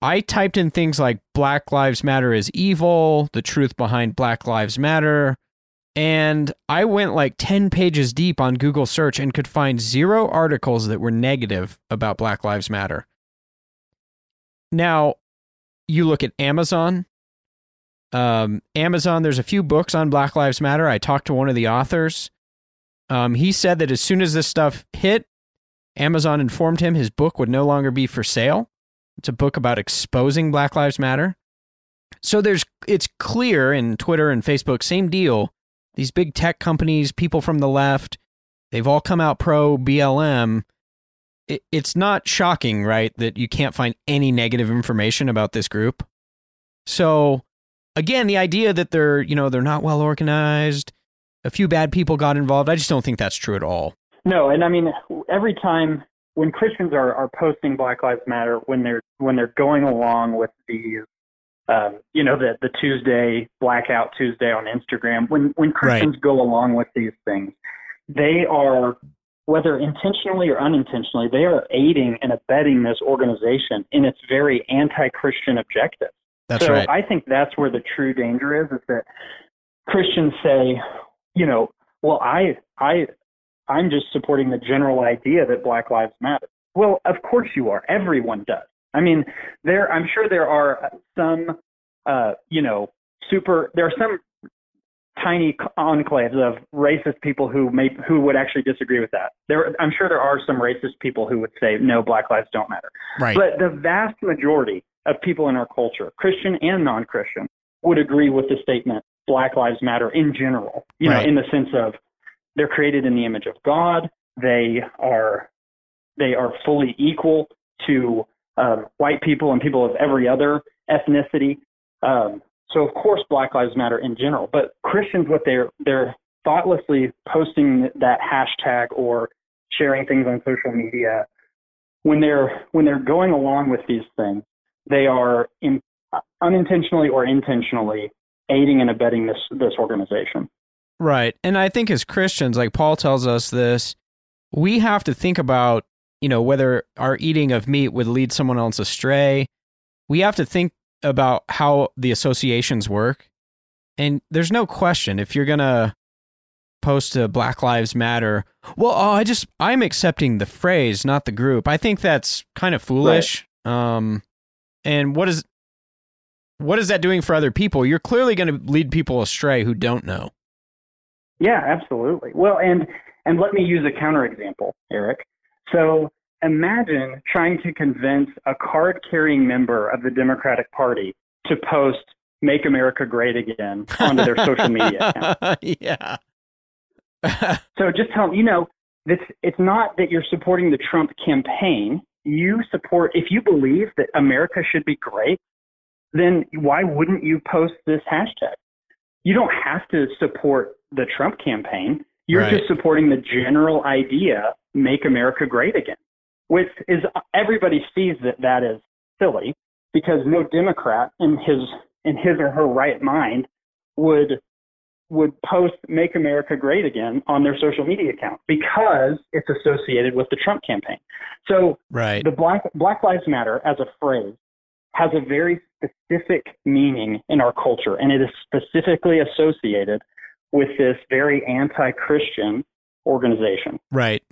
S1: I typed in things like Black Lives Matter is evil, the truth behind Black Lives Matter, and I went like 10 pages deep on Google search and could find zero articles that were negative about Black Lives Matter. Now, you look at Amazon. Um, Amazon, there's a few books on Black Lives Matter. I talked to one of the authors. Um, he said that as soon as this stuff hit, Amazon informed him his book would no longer be for sale. It's a book about exposing Black Lives Matter. So there's it's clear in Twitter and Facebook, same deal. These big tech companies, people from the left, they've all come out pro BLM. It, it's not shocking, right, that you can't find any negative information about this group. So again, the idea that they're, you know, they're not well organized, a few bad people got involved, I just don't think that's true at all.
S2: No, and I mean every time when Christians are, are posting Black Lives Matter, when they're when they're going along with these, um, you know, the the Tuesday blackout Tuesday on Instagram, when when Christians right. go along with these things, they are whether intentionally or unintentionally, they are aiding and abetting this organization in its very anti-Christian objectives.
S1: That's
S2: so
S1: right.
S2: I think that's where the true danger is: is that Christians say, you know, well, I I I'm just supporting the general idea that Black Lives Matter. Well, of course you are. Everyone does. I mean, there. I'm sure there are some, uh, you know, super. There are some tiny enclaves of racist people who may who would actually disagree with that. There, I'm sure there are some racist people who would say no, Black lives don't matter.
S1: Right.
S2: But the vast majority of people in our culture, Christian and non-Christian, would agree with the statement Black lives matter in general. You
S1: right.
S2: know, in the sense of they're created in the image of God. They are they are fully equal to um, white people and people of every other ethnicity. Um, so of course Black Lives Matter in general, but Christians what they're they're thoughtlessly posting that hashtag or sharing things on social media when they're when they're going along with these things, they are in, unintentionally or intentionally aiding and abetting this this organization.
S1: Right. And I think as Christians, like Paul tells us this, we have to think about, you know, whether our eating of meat would lead someone else astray. We have to think about how the associations work. And there's no question if you're going to post a Black Lives Matter, well, oh, I just I'm accepting the phrase, not the group. I think that's kind of foolish. Right. Um and what is what is that doing for other people? You're clearly going to lead people astray who don't know.
S2: Yeah, absolutely. Well, and and let me use a counterexample, Eric. So imagine trying to convince a card carrying member of the Democratic Party to post Make America Great Again onto their social media account.
S1: yeah.
S2: so just tell them, you know, it's, it's not that you're supporting the Trump campaign. You support, if you believe that America should be great, then why wouldn't you post this hashtag? You don't have to support the Trump campaign. You're
S1: right.
S2: just supporting the general idea, make America great again which is everybody sees that that is silly because no Democrat in his in his or her right mind would would post "Make America Great Again" on their social media account because it's associated with the Trump campaign. So
S1: right.
S2: the Black Black Lives Matter as a phrase has a very specific meaning in our culture, and it is specifically associated with this very anti-Christian organization.
S1: Right.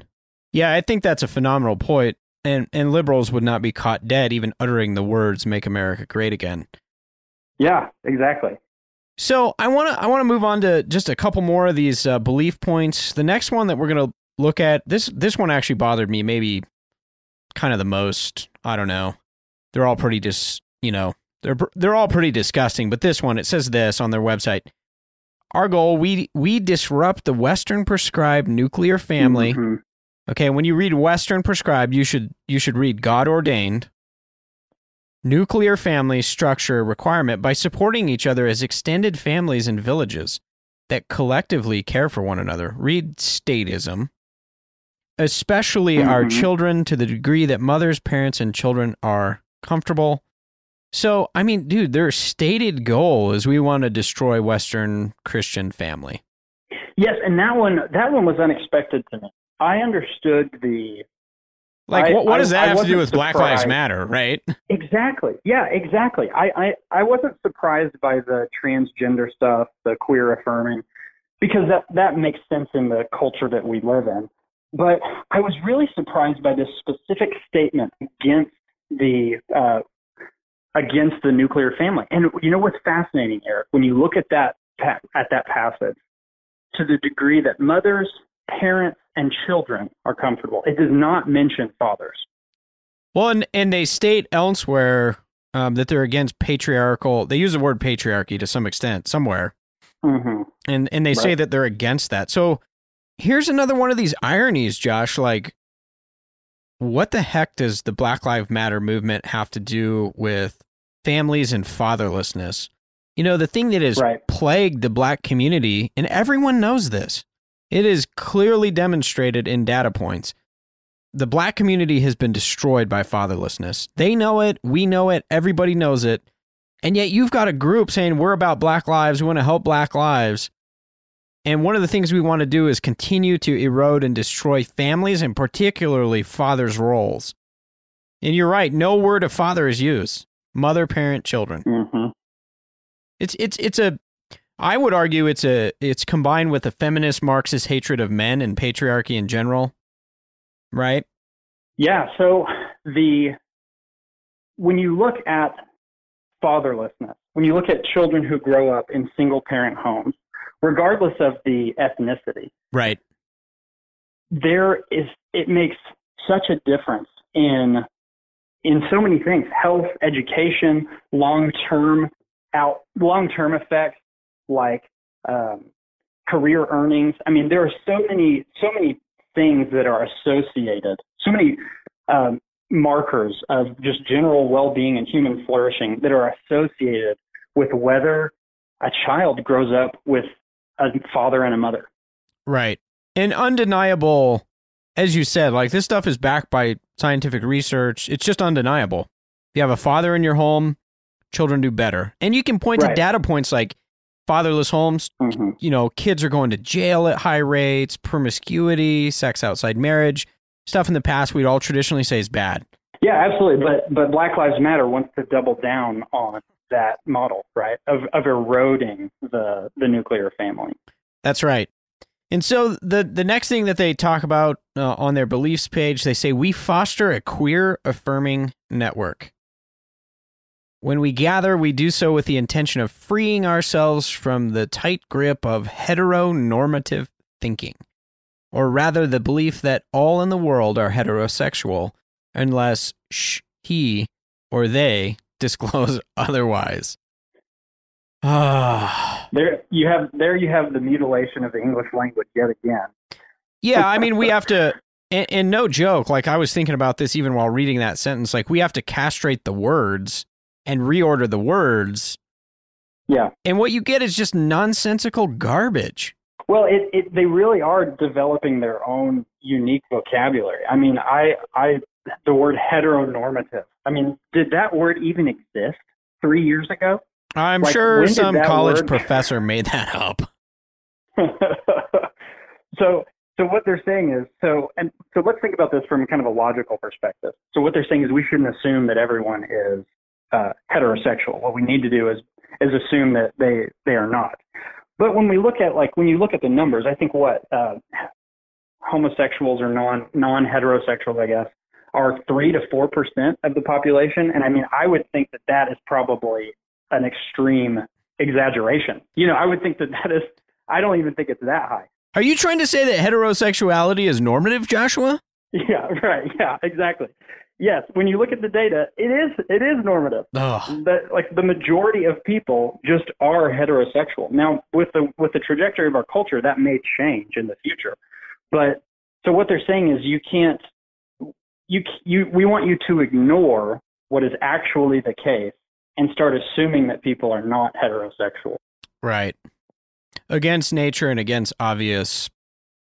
S1: Yeah, I think that's a phenomenal point. And and liberals would not be caught dead even uttering the words "Make America Great Again."
S2: Yeah, exactly.
S1: So I want to I want to move on to just a couple more of these uh, belief points. The next one that we're going to look at this this one actually bothered me maybe kind of the most. I don't know. They're all pretty just you know they're they're all pretty disgusting. But this one it says this on their website. Our goal we we disrupt the Western prescribed nuclear family.
S2: Mm-hmm.
S1: Okay, when you read Western prescribed, you should you should read God ordained nuclear family structure requirement by supporting each other as extended families and villages that collectively care for one another. Read statism, especially mm-hmm. our children to the degree that mothers, parents, and children are comfortable. So, I mean, dude, their stated goal is we want to destroy Western Christian family.
S2: Yes, and that one that one was unexpected to me. I understood the
S1: like what, what does that I, have I to do with surprised. Black Lives Matter, right?
S2: Exactly. Yeah, exactly. I, I I wasn't surprised by the transgender stuff, the queer affirming, because that that makes sense in the culture that we live in. But I was really surprised by this specific statement against the uh, against the nuclear family. And you know what's fascinating, Eric? When you look at that at that passage, to the degree that mothers, parents, and children are comfortable. It does not mention fathers.
S1: Well, and, and they state elsewhere um, that they're against patriarchal. They use the word patriarchy to some extent somewhere,
S2: mm-hmm.
S1: and and they right. say that they're against that. So here's another one of these ironies, Josh. Like, what the heck does the Black Lives Matter movement have to do with families and fatherlessness? You know, the thing that has
S2: right.
S1: plagued the black community, and everyone knows this, it is clearly demonstrated in data points. the black community has been destroyed by fatherlessness. They know it, we know it, everybody knows it. And yet you've got a group saying we're about black lives, we want to help black lives. And one of the things we want to do is continue to erode and destroy families and particularly fathers' roles. And you're right, no word of father is used. Mother, parent, children.
S2: Mm-hmm.
S1: It's it's it's a I would argue it's a it's combined with a feminist Marxist hatred of men and patriarchy in general. Right?
S2: Yeah, so the when you look at fatherlessness, when you look at children who grow up in single parent homes, regardless of the ethnicity,
S1: Right.
S2: there is it makes such a difference in in so many things health education long term out long term effects like um, career earnings i mean there are so many so many things that are associated so many um, markers of just general well-being and human flourishing that are associated with whether a child grows up with a father and a mother
S1: Right. And undeniable, as you said, like this stuff is backed by scientific research. It's just undeniable. If you have a father in your home, children do better. And you can point to data points like fatherless homes,
S2: hmm
S1: you know, kids are going to jail at high rates, promiscuity, sex outside marriage, stuff in the past we'd all traditionally say is bad.
S2: Yeah, absolutely. But but Black Lives Matter wants to double down on that model, right? Of of eroding the the nuclear family.
S1: That's right. And so the the next thing that they talk about uh, on their beliefs page, they say we foster a queer affirming network. When we gather, we do so with the intention of freeing ourselves from the tight grip of heteronormative thinking, or rather the belief that all in the world are heterosexual unless sh- he or they disclose otherwise. Ah.
S2: There you have there you have the mutilation of the English language yet again.
S1: Yeah, I mean, we have to, and, and no joke, like I was thinking about this even while reading that sentence, like we have to castrate the words and reorder the words.
S2: Yeah.
S1: And what you get is just nonsensical garbage.
S2: Well, it, it they really are developing their own unique vocabulary. I mean, I I the word heteronormative. I mean, did that word even exist three years ago?
S1: I'm
S2: Like,
S1: sure some college
S2: word-
S1: professor made that up.
S2: so so what they're saying is so and so let's think about this from kind of a logical perspective. So what they're saying is we shouldn't assume that everyone is uh, heterosexual. What we need to do is is assume that they they are not. But when we look at like when you look at the numbers, I think what uh, homosexuals or non non heterosexuals, I guess, are three to four percent of the population. And I mean, I would think that that is probably an extreme exaggeration. You know, I would think that that is. I don't even think it's that high.
S1: Are you trying to say that heterosexuality is normative, Joshua?
S2: Yeah, right. Yeah, exactly. Yes, when you look at the data, it is it is normative.
S1: Ugh.
S2: That like the majority of people just are heterosexual. Now, with the with the trajectory of our culture, that may change in the future. But so what they're saying is you can't you you we want you to ignore what is actually the case and start assuming that people are not heterosexual.
S1: Right. Against nature and against obvious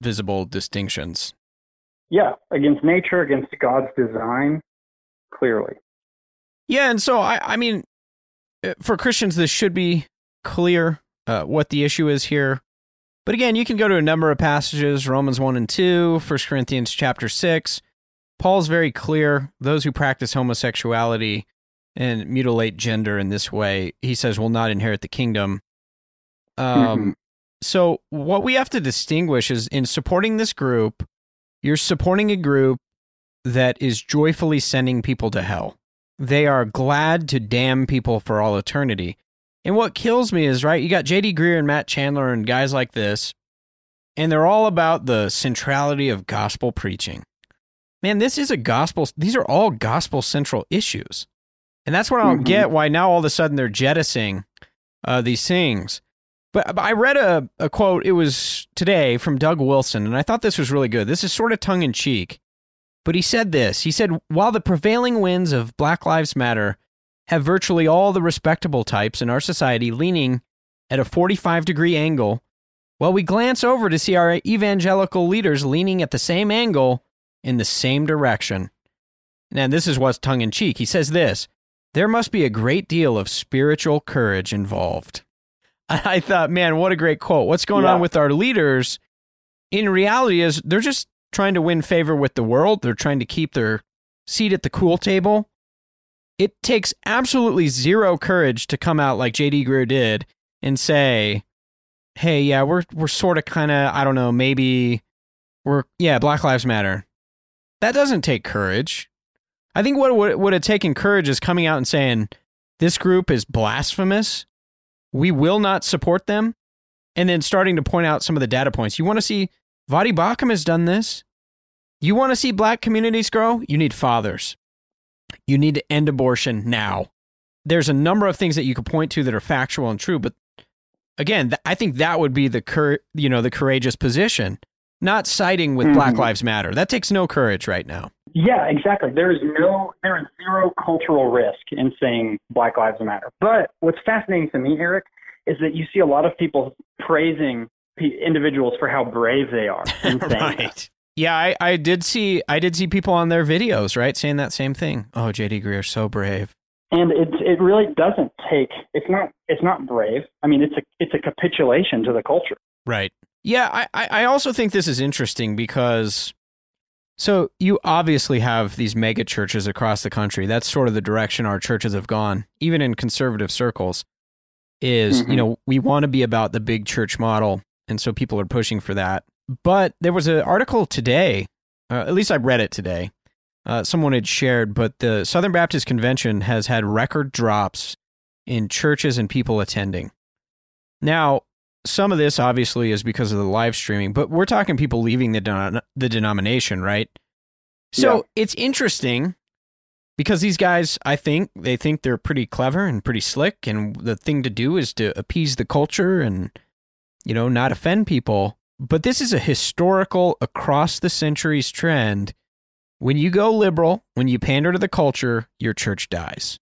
S1: visible distinctions.
S2: Yeah, against nature, against God's design, clearly.
S1: Yeah, and so I, I mean, uh, for Christians, this should be clear uh, what the issue is here. But again, you can go to a number of passages: Romans one and two, 1 Corinthians chapter six. Paul's very clear: those who practice homosexuality and mutilate gender in this way, he says, will not inherit the kingdom. Um, so what we have to distinguish is in supporting this group, you're supporting a group that is joyfully sending people to hell. They are glad to damn people for all eternity. And what kills me is, right, you got JD Greear and Matt Chandler and guys like this, and they're all about the centrality of gospel preaching. Man, this is a gospel, these are all gospel central issues. And that's what I don't
S2: Mhm.
S1: get why now all of a sudden they're jettisoning uh, these things. But, but I read a, a quote, it was today from Doug Wilson, and I thought this was really good. This is sort of tongue in cheek. But he said this He said, While the prevailing winds of Black Lives Matter have virtually all the respectable types in our society leaning at a 45 degree angle, while we glance over to see our evangelical leaders leaning at the same angle, in the same direction. And this is what's tongue in cheek. He says this there must be a great deal of spiritual courage involved. I thought, man, what a great quote. What's going
S2: Yeah.
S1: on with our leaders in reality is they're just trying to win favor with the world. They're trying to keep their seat at the cool table. It takes absolutely zero courage to come out like JD Greear did and say, "Hey, yeah, we're we're sort of kind of, I don't know, maybe we're yeah, Black Lives Matter." That doesn't take courage. I think what would would have taken courage is coming out and saying, "This group is blasphemous. We will not support them." And then starting to point out some of the data points. You want to see Voddie Baucham has done this. You want to see black communities grow? You need fathers. You need to end abortion now. There's a number of things that you could point to that are factual and true, but again, th- I think that would be the cur- you know the courageous position, not siding with Black
S2: Mhm.
S1: Lives Matter. That takes no courage right now.
S2: Yeah, exactly. There is no, there is zero cultural risk in saying Black Lives Matter. But what's fascinating to me, Eric, is that you see a lot of people praising individuals for how brave they are in saying that.
S1: right. Yeah, I, I did see I did see people on their videos, right, saying that same thing. Oh, JD Greear's so brave.
S2: And it it really doesn't take. It's not it's not brave. I mean, it's a it's a capitulation to the culture.
S1: Right. Yeah, I I also think this is interesting because so you obviously have these mega churches across the country. That's sort of the direction our churches have gone, even in conservative circles. Is,
S2: Mhm.
S1: you know, we want to be about the big church model. And so people are pushing for that. But there was an article today, uh, at least I read it today. Uh, someone had shared, but the Southern Baptist Convention has had record drops in churches and people attending. Now, some of this obviously is because of the live streaming, but we're talking people leaving the denom- the denomination, right? So
S2: Yeah.
S1: it's interesting because these guys, I think, they think they're pretty clever and pretty slick, and the thing to do is to appease the culture and you know not offend people. But this is a historical, across the centuries trend. When you go liberal, when you pander to the culture, your church dies.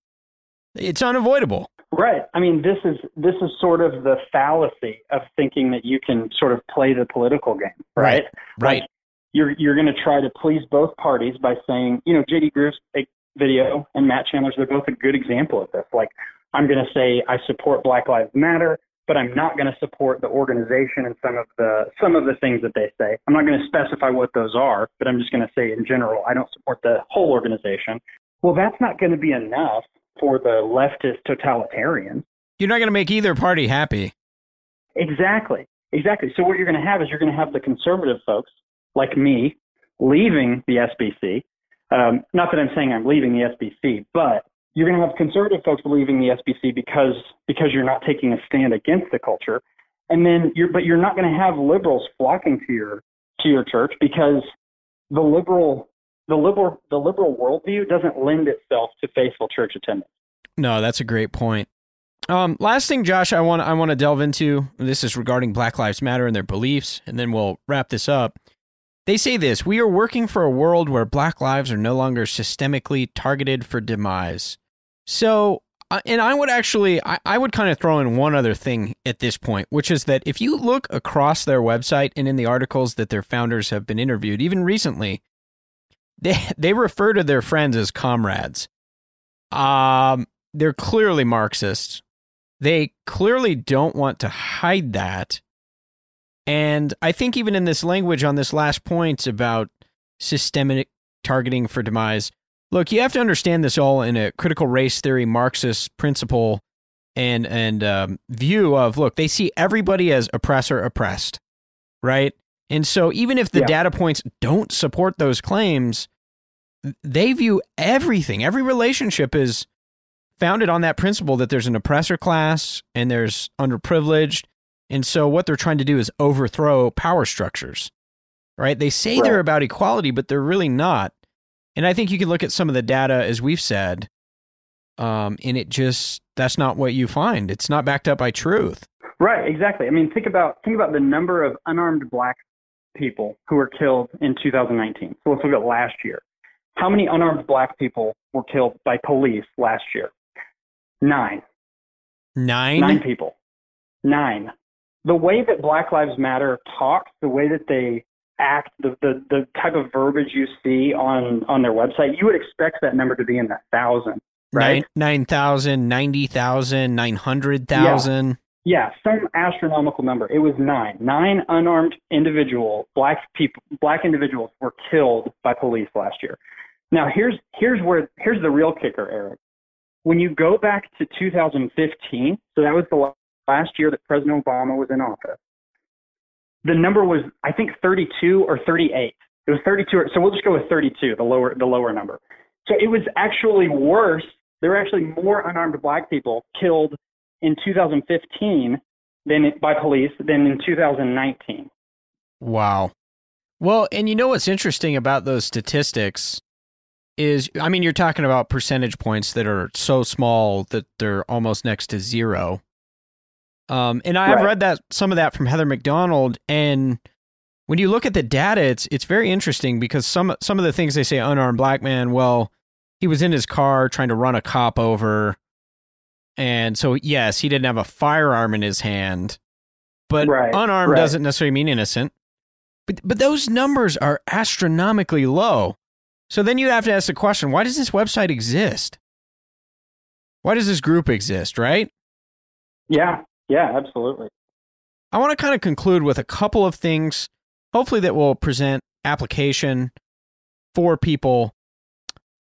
S1: It's unavoidable.
S2: Right. I mean, this is this is sort of the fallacy of thinking that you can sort of play the political game, right?
S1: Right.
S2: Like, you're you're going to try to please both parties by saying, you know, JD eh, video and Matt Chandler's they're both a good example of this. Like, I'm going to say I support Black Lives Matter, but I'm not going to support the organization and some of the some of the things that they say. I'm not going to specify what those are, but I'm just going to say in general I don't support the whole organization. Well, that's not going to be enough for the leftist totalitarian.
S1: You're not going to make either party happy.
S2: Exactly. Exactly. So what you're going to have is you're going to have the conservative folks like me leaving the SBC. Um, not that I'm saying I'm leaving the SBC, but you're going to have conservative folks leaving the SBC because because you're not taking a stand against the culture, and then you're but you're not going to have liberals flocking to your to your church because the liberal the liberal the liberal worldview doesn't lend itself to faithful church attendance.
S1: No, that's a great point. Um, last thing, Josh, I want I want to delve into this is regarding Black Lives Matter and their beliefs, and then we'll wrap this up. They say this: We are working for a world where Black lives are no longer systemically targeted for demise. So, uh, and I would actually, I, I would kind of throw in one other thing at this point, which is that if you look across their website and in the articles that their founders have been interviewed, even recently, they they refer to their friends as comrades. Um, they're clearly Marxists. They clearly don't want to hide that. And I think even in this language on this last point about systemic targeting for demise, look, you have to understand this all in a critical race theory Marxist principle and and um, view of look, they see everybody as oppressor oppressed, right? And so even if the
S2: Yeah.
S1: data points don't support those claims, they view everything, every relationship is founded on that principle that there's an oppressor class and there's underprivileged. And so what they're trying to do is overthrow power structures, right? They say they're about equality, but they're really not. And I think you can look at some of the data, as we've said, um, and it just, that's not what you find. It's not backed up by truth.
S2: Right, exactly. I mean, think about think about the number of unarmed black people who were killed in 2019. So let's look at last year. How many unarmed black people were killed by police last year? Nine.
S1: Nine?
S2: Nine people. Nine. The way that Black Lives Matter talks, the way that they act, the, the the type of verbiage you see on on their website, you would expect that number to be in the thousand, right?
S1: Nine, 9,000, 90,000, 900,000.
S2: Yeah, some astronomical number. It was nine. Nine unarmed individual black people, black individuals were killed by police last year. Now here's here's where here's the real kicker, Eric. When you go back to 2015, so that was the last year that President Obama was in office. The number was I think 32 or 38. It was 32. Or, so we'll just go with 32, the lower the lower number. So it was actually worse. There were actually more unarmed black people killed in 2015 than by police than in 2019.
S1: Wow. Well, and you know what's interesting about those statistics is I mean you're talking about percentage points that are so small that they're almost next to zero. Um, and I have
S2: Right.
S1: read that some of that from Heather Mac Donald and when you look at the data it's it's very interesting because some some of the things they say unarmed black man well he was in his car trying to run a cop over and so yes he didn't have a firearm in his hand but
S2: Right,
S1: unarmed
S2: right.
S1: doesn't necessarily mean innocent but but those numbers are astronomically low so then you have to ask the question why does this website exist why does this group exist right
S2: Yeah, yeah, absolutely.
S1: I want to kind of conclude with a couple of things, hopefully that will present application for people.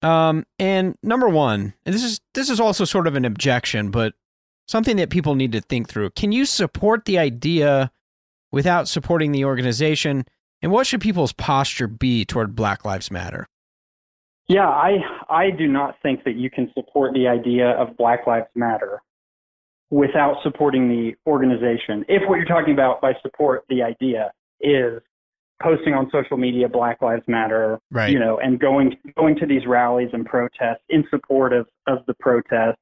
S1: Um, and number one, and this is this is also sort of an objection, but something that people need to think through. Can you support the idea without supporting the organization? And what should people's posture be toward Black Lives Matter?
S2: Yeah, I I do not think that you can support the idea of Black Lives Matter without supporting the organization. If what you're talking about by support the idea is posting on social media Black Lives Matter,
S1: Right.
S2: you know, and going going to these rallies and protests in support of of the protest.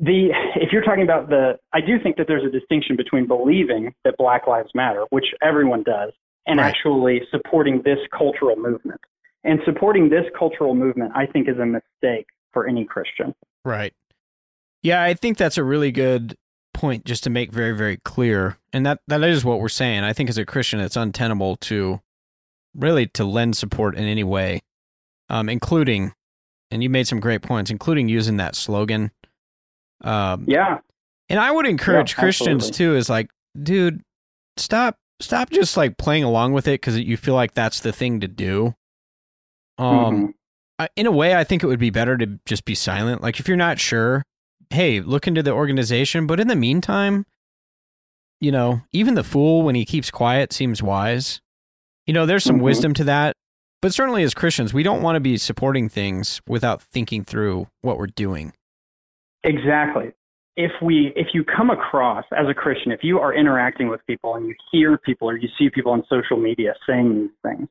S2: The if you're talking about the I do think that there's a distinction between believing that Black Lives Matter, which everyone does, and
S1: Right.
S2: actually supporting this cultural movement. And supporting this cultural movement, I think, is a mistake for any Christian.
S1: Right. Yeah, I think that's a really good point just to make very, very clear. And that, that is what we're saying. I think as a Christian, it's untenable to really to lend support in any way, um, including, and you made some great points, including using that slogan. Um,
S2: Yeah,
S1: and I would encourage
S2: Yeah,
S1: Christians
S2: absolutely.
S1: too, is like, dude, stop, stop just like playing along with it because you feel like that's the thing to do. Um,
S2: Mhm.
S1: I, in a way, I think it would be better to just be silent. Like, if you're not sure, hey, look into the organization. But in the meantime, you know, even the fool, when he keeps quiet, seems wise. You know, there's some
S2: Mhm.
S1: wisdom to that. But certainly as Christians, we don't want to be supporting things without thinking through what we're doing.
S2: Exactly. If we if you come across as a Christian, if you are interacting with people and you hear people or you see people on social media saying these things,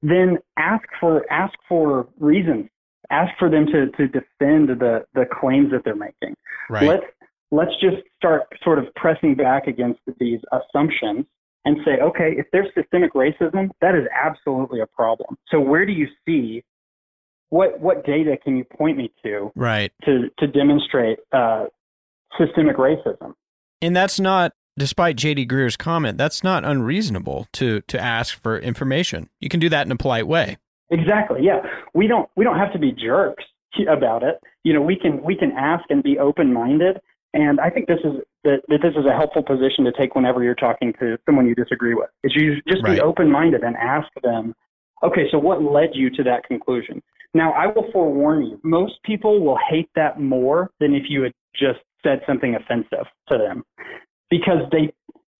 S2: then ask for ask for reasons. Ask for them to, to defend the, the claims that they're making.
S1: Right.
S2: Let's let's just start sort of pressing back against these assumptions and say, okay, if there's systemic racism, that is absolutely a problem. So where do you see what what data can you point me to
S1: right.
S2: to to demonstrate uh, systemic racism?
S1: And that's not, despite JD Greear's comment, that's not unreasonable to to ask for information. You can do that in a polite way.
S2: Exactly. Yeah, we don't we don't have to be jerks about it. You know, we can we can ask and be open minded. And I think this is that, that this is a helpful position to take whenever you're talking to someone you disagree with. Is you just
S1: Right.
S2: be open minded and ask them, okay, so what led you to that conclusion? Now, I will forewarn you, most people will hate that more than if you had just said something offensive to them, because they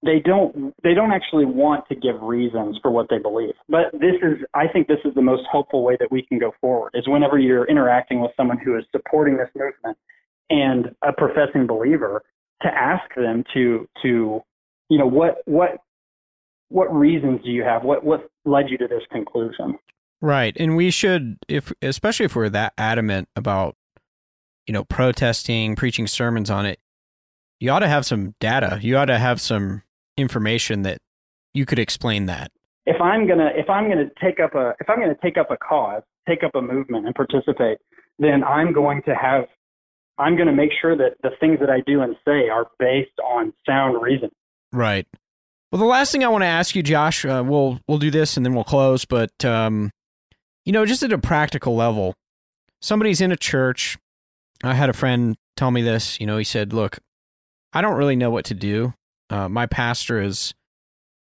S2: they don't they don't actually want to give reasons for what they believe. But this is I think this is the most helpful way that we can go forward is whenever you're interacting with someone who is supporting this movement and a professing believer to ask them to to you know what what what reasons do you have what what led you to this conclusion
S1: Right. And we should if especially if we're that adamant about you know protesting, preaching sermons on it, you ought to have some data. You ought to have some information that you could explain that.
S2: if i'm going to if i'm going to take up a if i'm going to take up a cause take up a movement and participate then i'm going to have i'm going to make sure that the things that i do and say are based on sound reason
S1: Right. Well, the last thing I want to ask you, Josh, uh, we'll we'll do this and then we'll close. But um, you know, just at a practical level, somebody's in a church. I had a friend tell me this. You know, he said, "Look, I don't really know what to do. Uh, my pastor is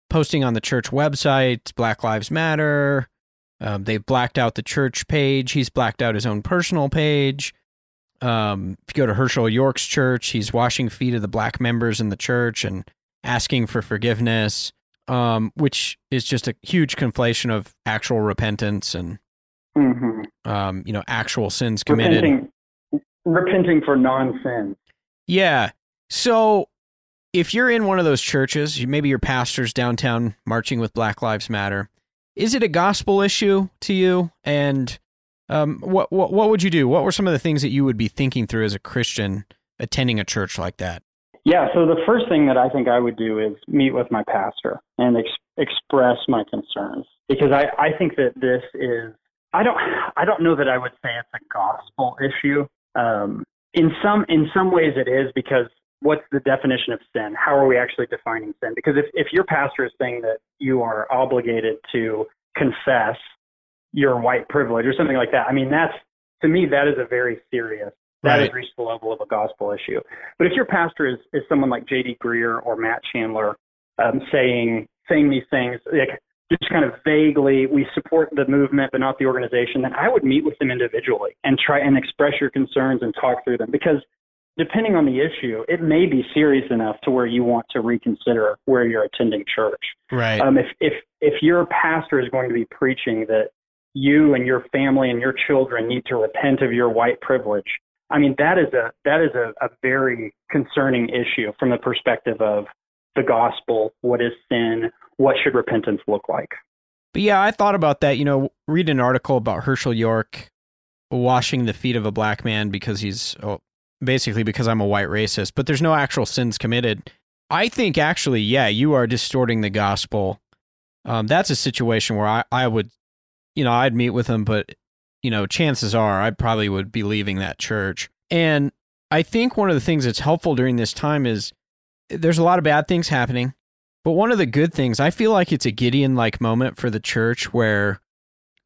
S1: posting on the church website Black Lives Matter. Um, they've blacked out the church page. He's blacked out his own personal page. Um, if you go to Hershael York's church, he's washing feet of the black members in the church and asking for forgiveness, um, which is just a huge conflation of actual repentance and,
S2: hmm
S1: um, you know, actual sins committed.
S2: Repenting, repenting for non-sin.
S1: Yeah. So if you're in one of those churches, maybe your pastor's downtown marching with Black Lives Matter, is it a gospel issue to you? And um, what, what what would you do? What were some of the things that you would be thinking through as a Christian attending a church like that?
S2: Yeah, so the first thing that I think I would do is meet with my pastor and ex- express my concerns because I, I think that this is I don't I don't know that I would say it's a gospel issue. Um, in some in some ways it is because what's the definition of sin? How are we actually defining sin? Because if if your pastor is saying that you are obligated to confess your white privilege or something like that, I mean that's to me that is a very serious that has reached the level of a gospel issue. But if your pastor is, is someone like J.D. Greear or Matt Chandler um, saying saying these things, like just kind of vaguely, we support the movement but not the organization, then I would meet with them individually and try and express your concerns and talk through them because depending on the issue, it may be serious enough to where you want to reconsider where you're attending church.
S1: Right.
S2: Um, if if if your pastor is going to be preaching that you and your family and your children need to repent of your white privilege, I mean that is a that is a, a very concerning issue from the perspective of the gospel. What is sin? What should repentance look like?
S1: But yeah, I thought about that. You know, read an article about Hershael York washing the feet of a black man because he's oh, basically because I'm a white racist, but there's no actual sins committed. I think actually, yeah, you are distorting the gospel. Um, that's a situation where I, I would, you know, I'd meet with him, but you know, chances are I probably would be leaving that church. And I think one of the things that's helpful during this time is there's a lot of bad things happening. But one of the good things, I feel like it's a Gideon like moment for the church where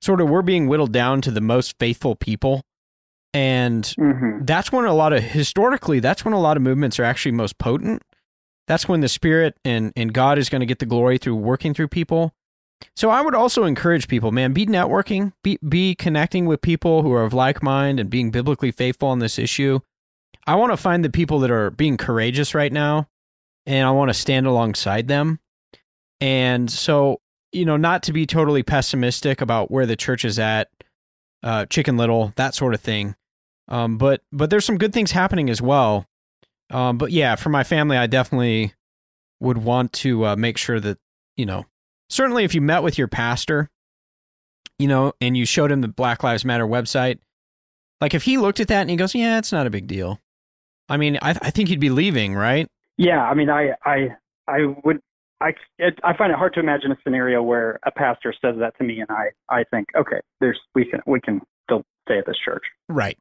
S1: sort of we're being whittled down to the most faithful people. And
S2: Mm-hmm.
S1: that's when a lot of historically, that's when a lot of movements are actually most potent. That's when the spirit and, and God is going to get the glory through working through people. So I would also encourage people, man, be networking, be be connecting with people who are of like mind and being biblically faithful on this issue. I want to find the people that are being courageous right now and I want to stand alongside them. And so, you know, not to be totally pessimistic about where the church is at, uh, Chicken Little, that sort of thing. Um, but but there's some good things happening as well. Um, but yeah, for my family, I definitely would want to uh, make sure that you know, certainly if you met with your pastor, you know, and you showed him the Black Lives Matter website, like if he looked at that and he goes, "Yeah, it's not a big deal." I mean, I I think he'd be leaving, right?
S2: Yeah, I mean, I I I would. I, it, I find it hard to imagine a scenario where a pastor says that to me, and I, I think, okay, there's we can we can still stay at this church.
S1: Right.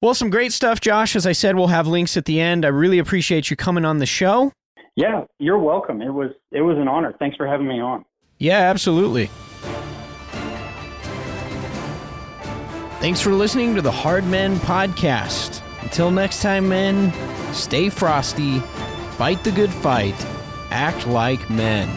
S1: Well, some great stuff, Josh. As I said, we'll have links at the end. I really appreciate you coming on the show.
S2: Yeah, you're welcome. It was it was an honor. Thanks for having me on.
S1: Yeah, absolutely. Thanks for listening to the Hard Men Podcast. Until next time, men, stay frosty, fight the good fight, act like men.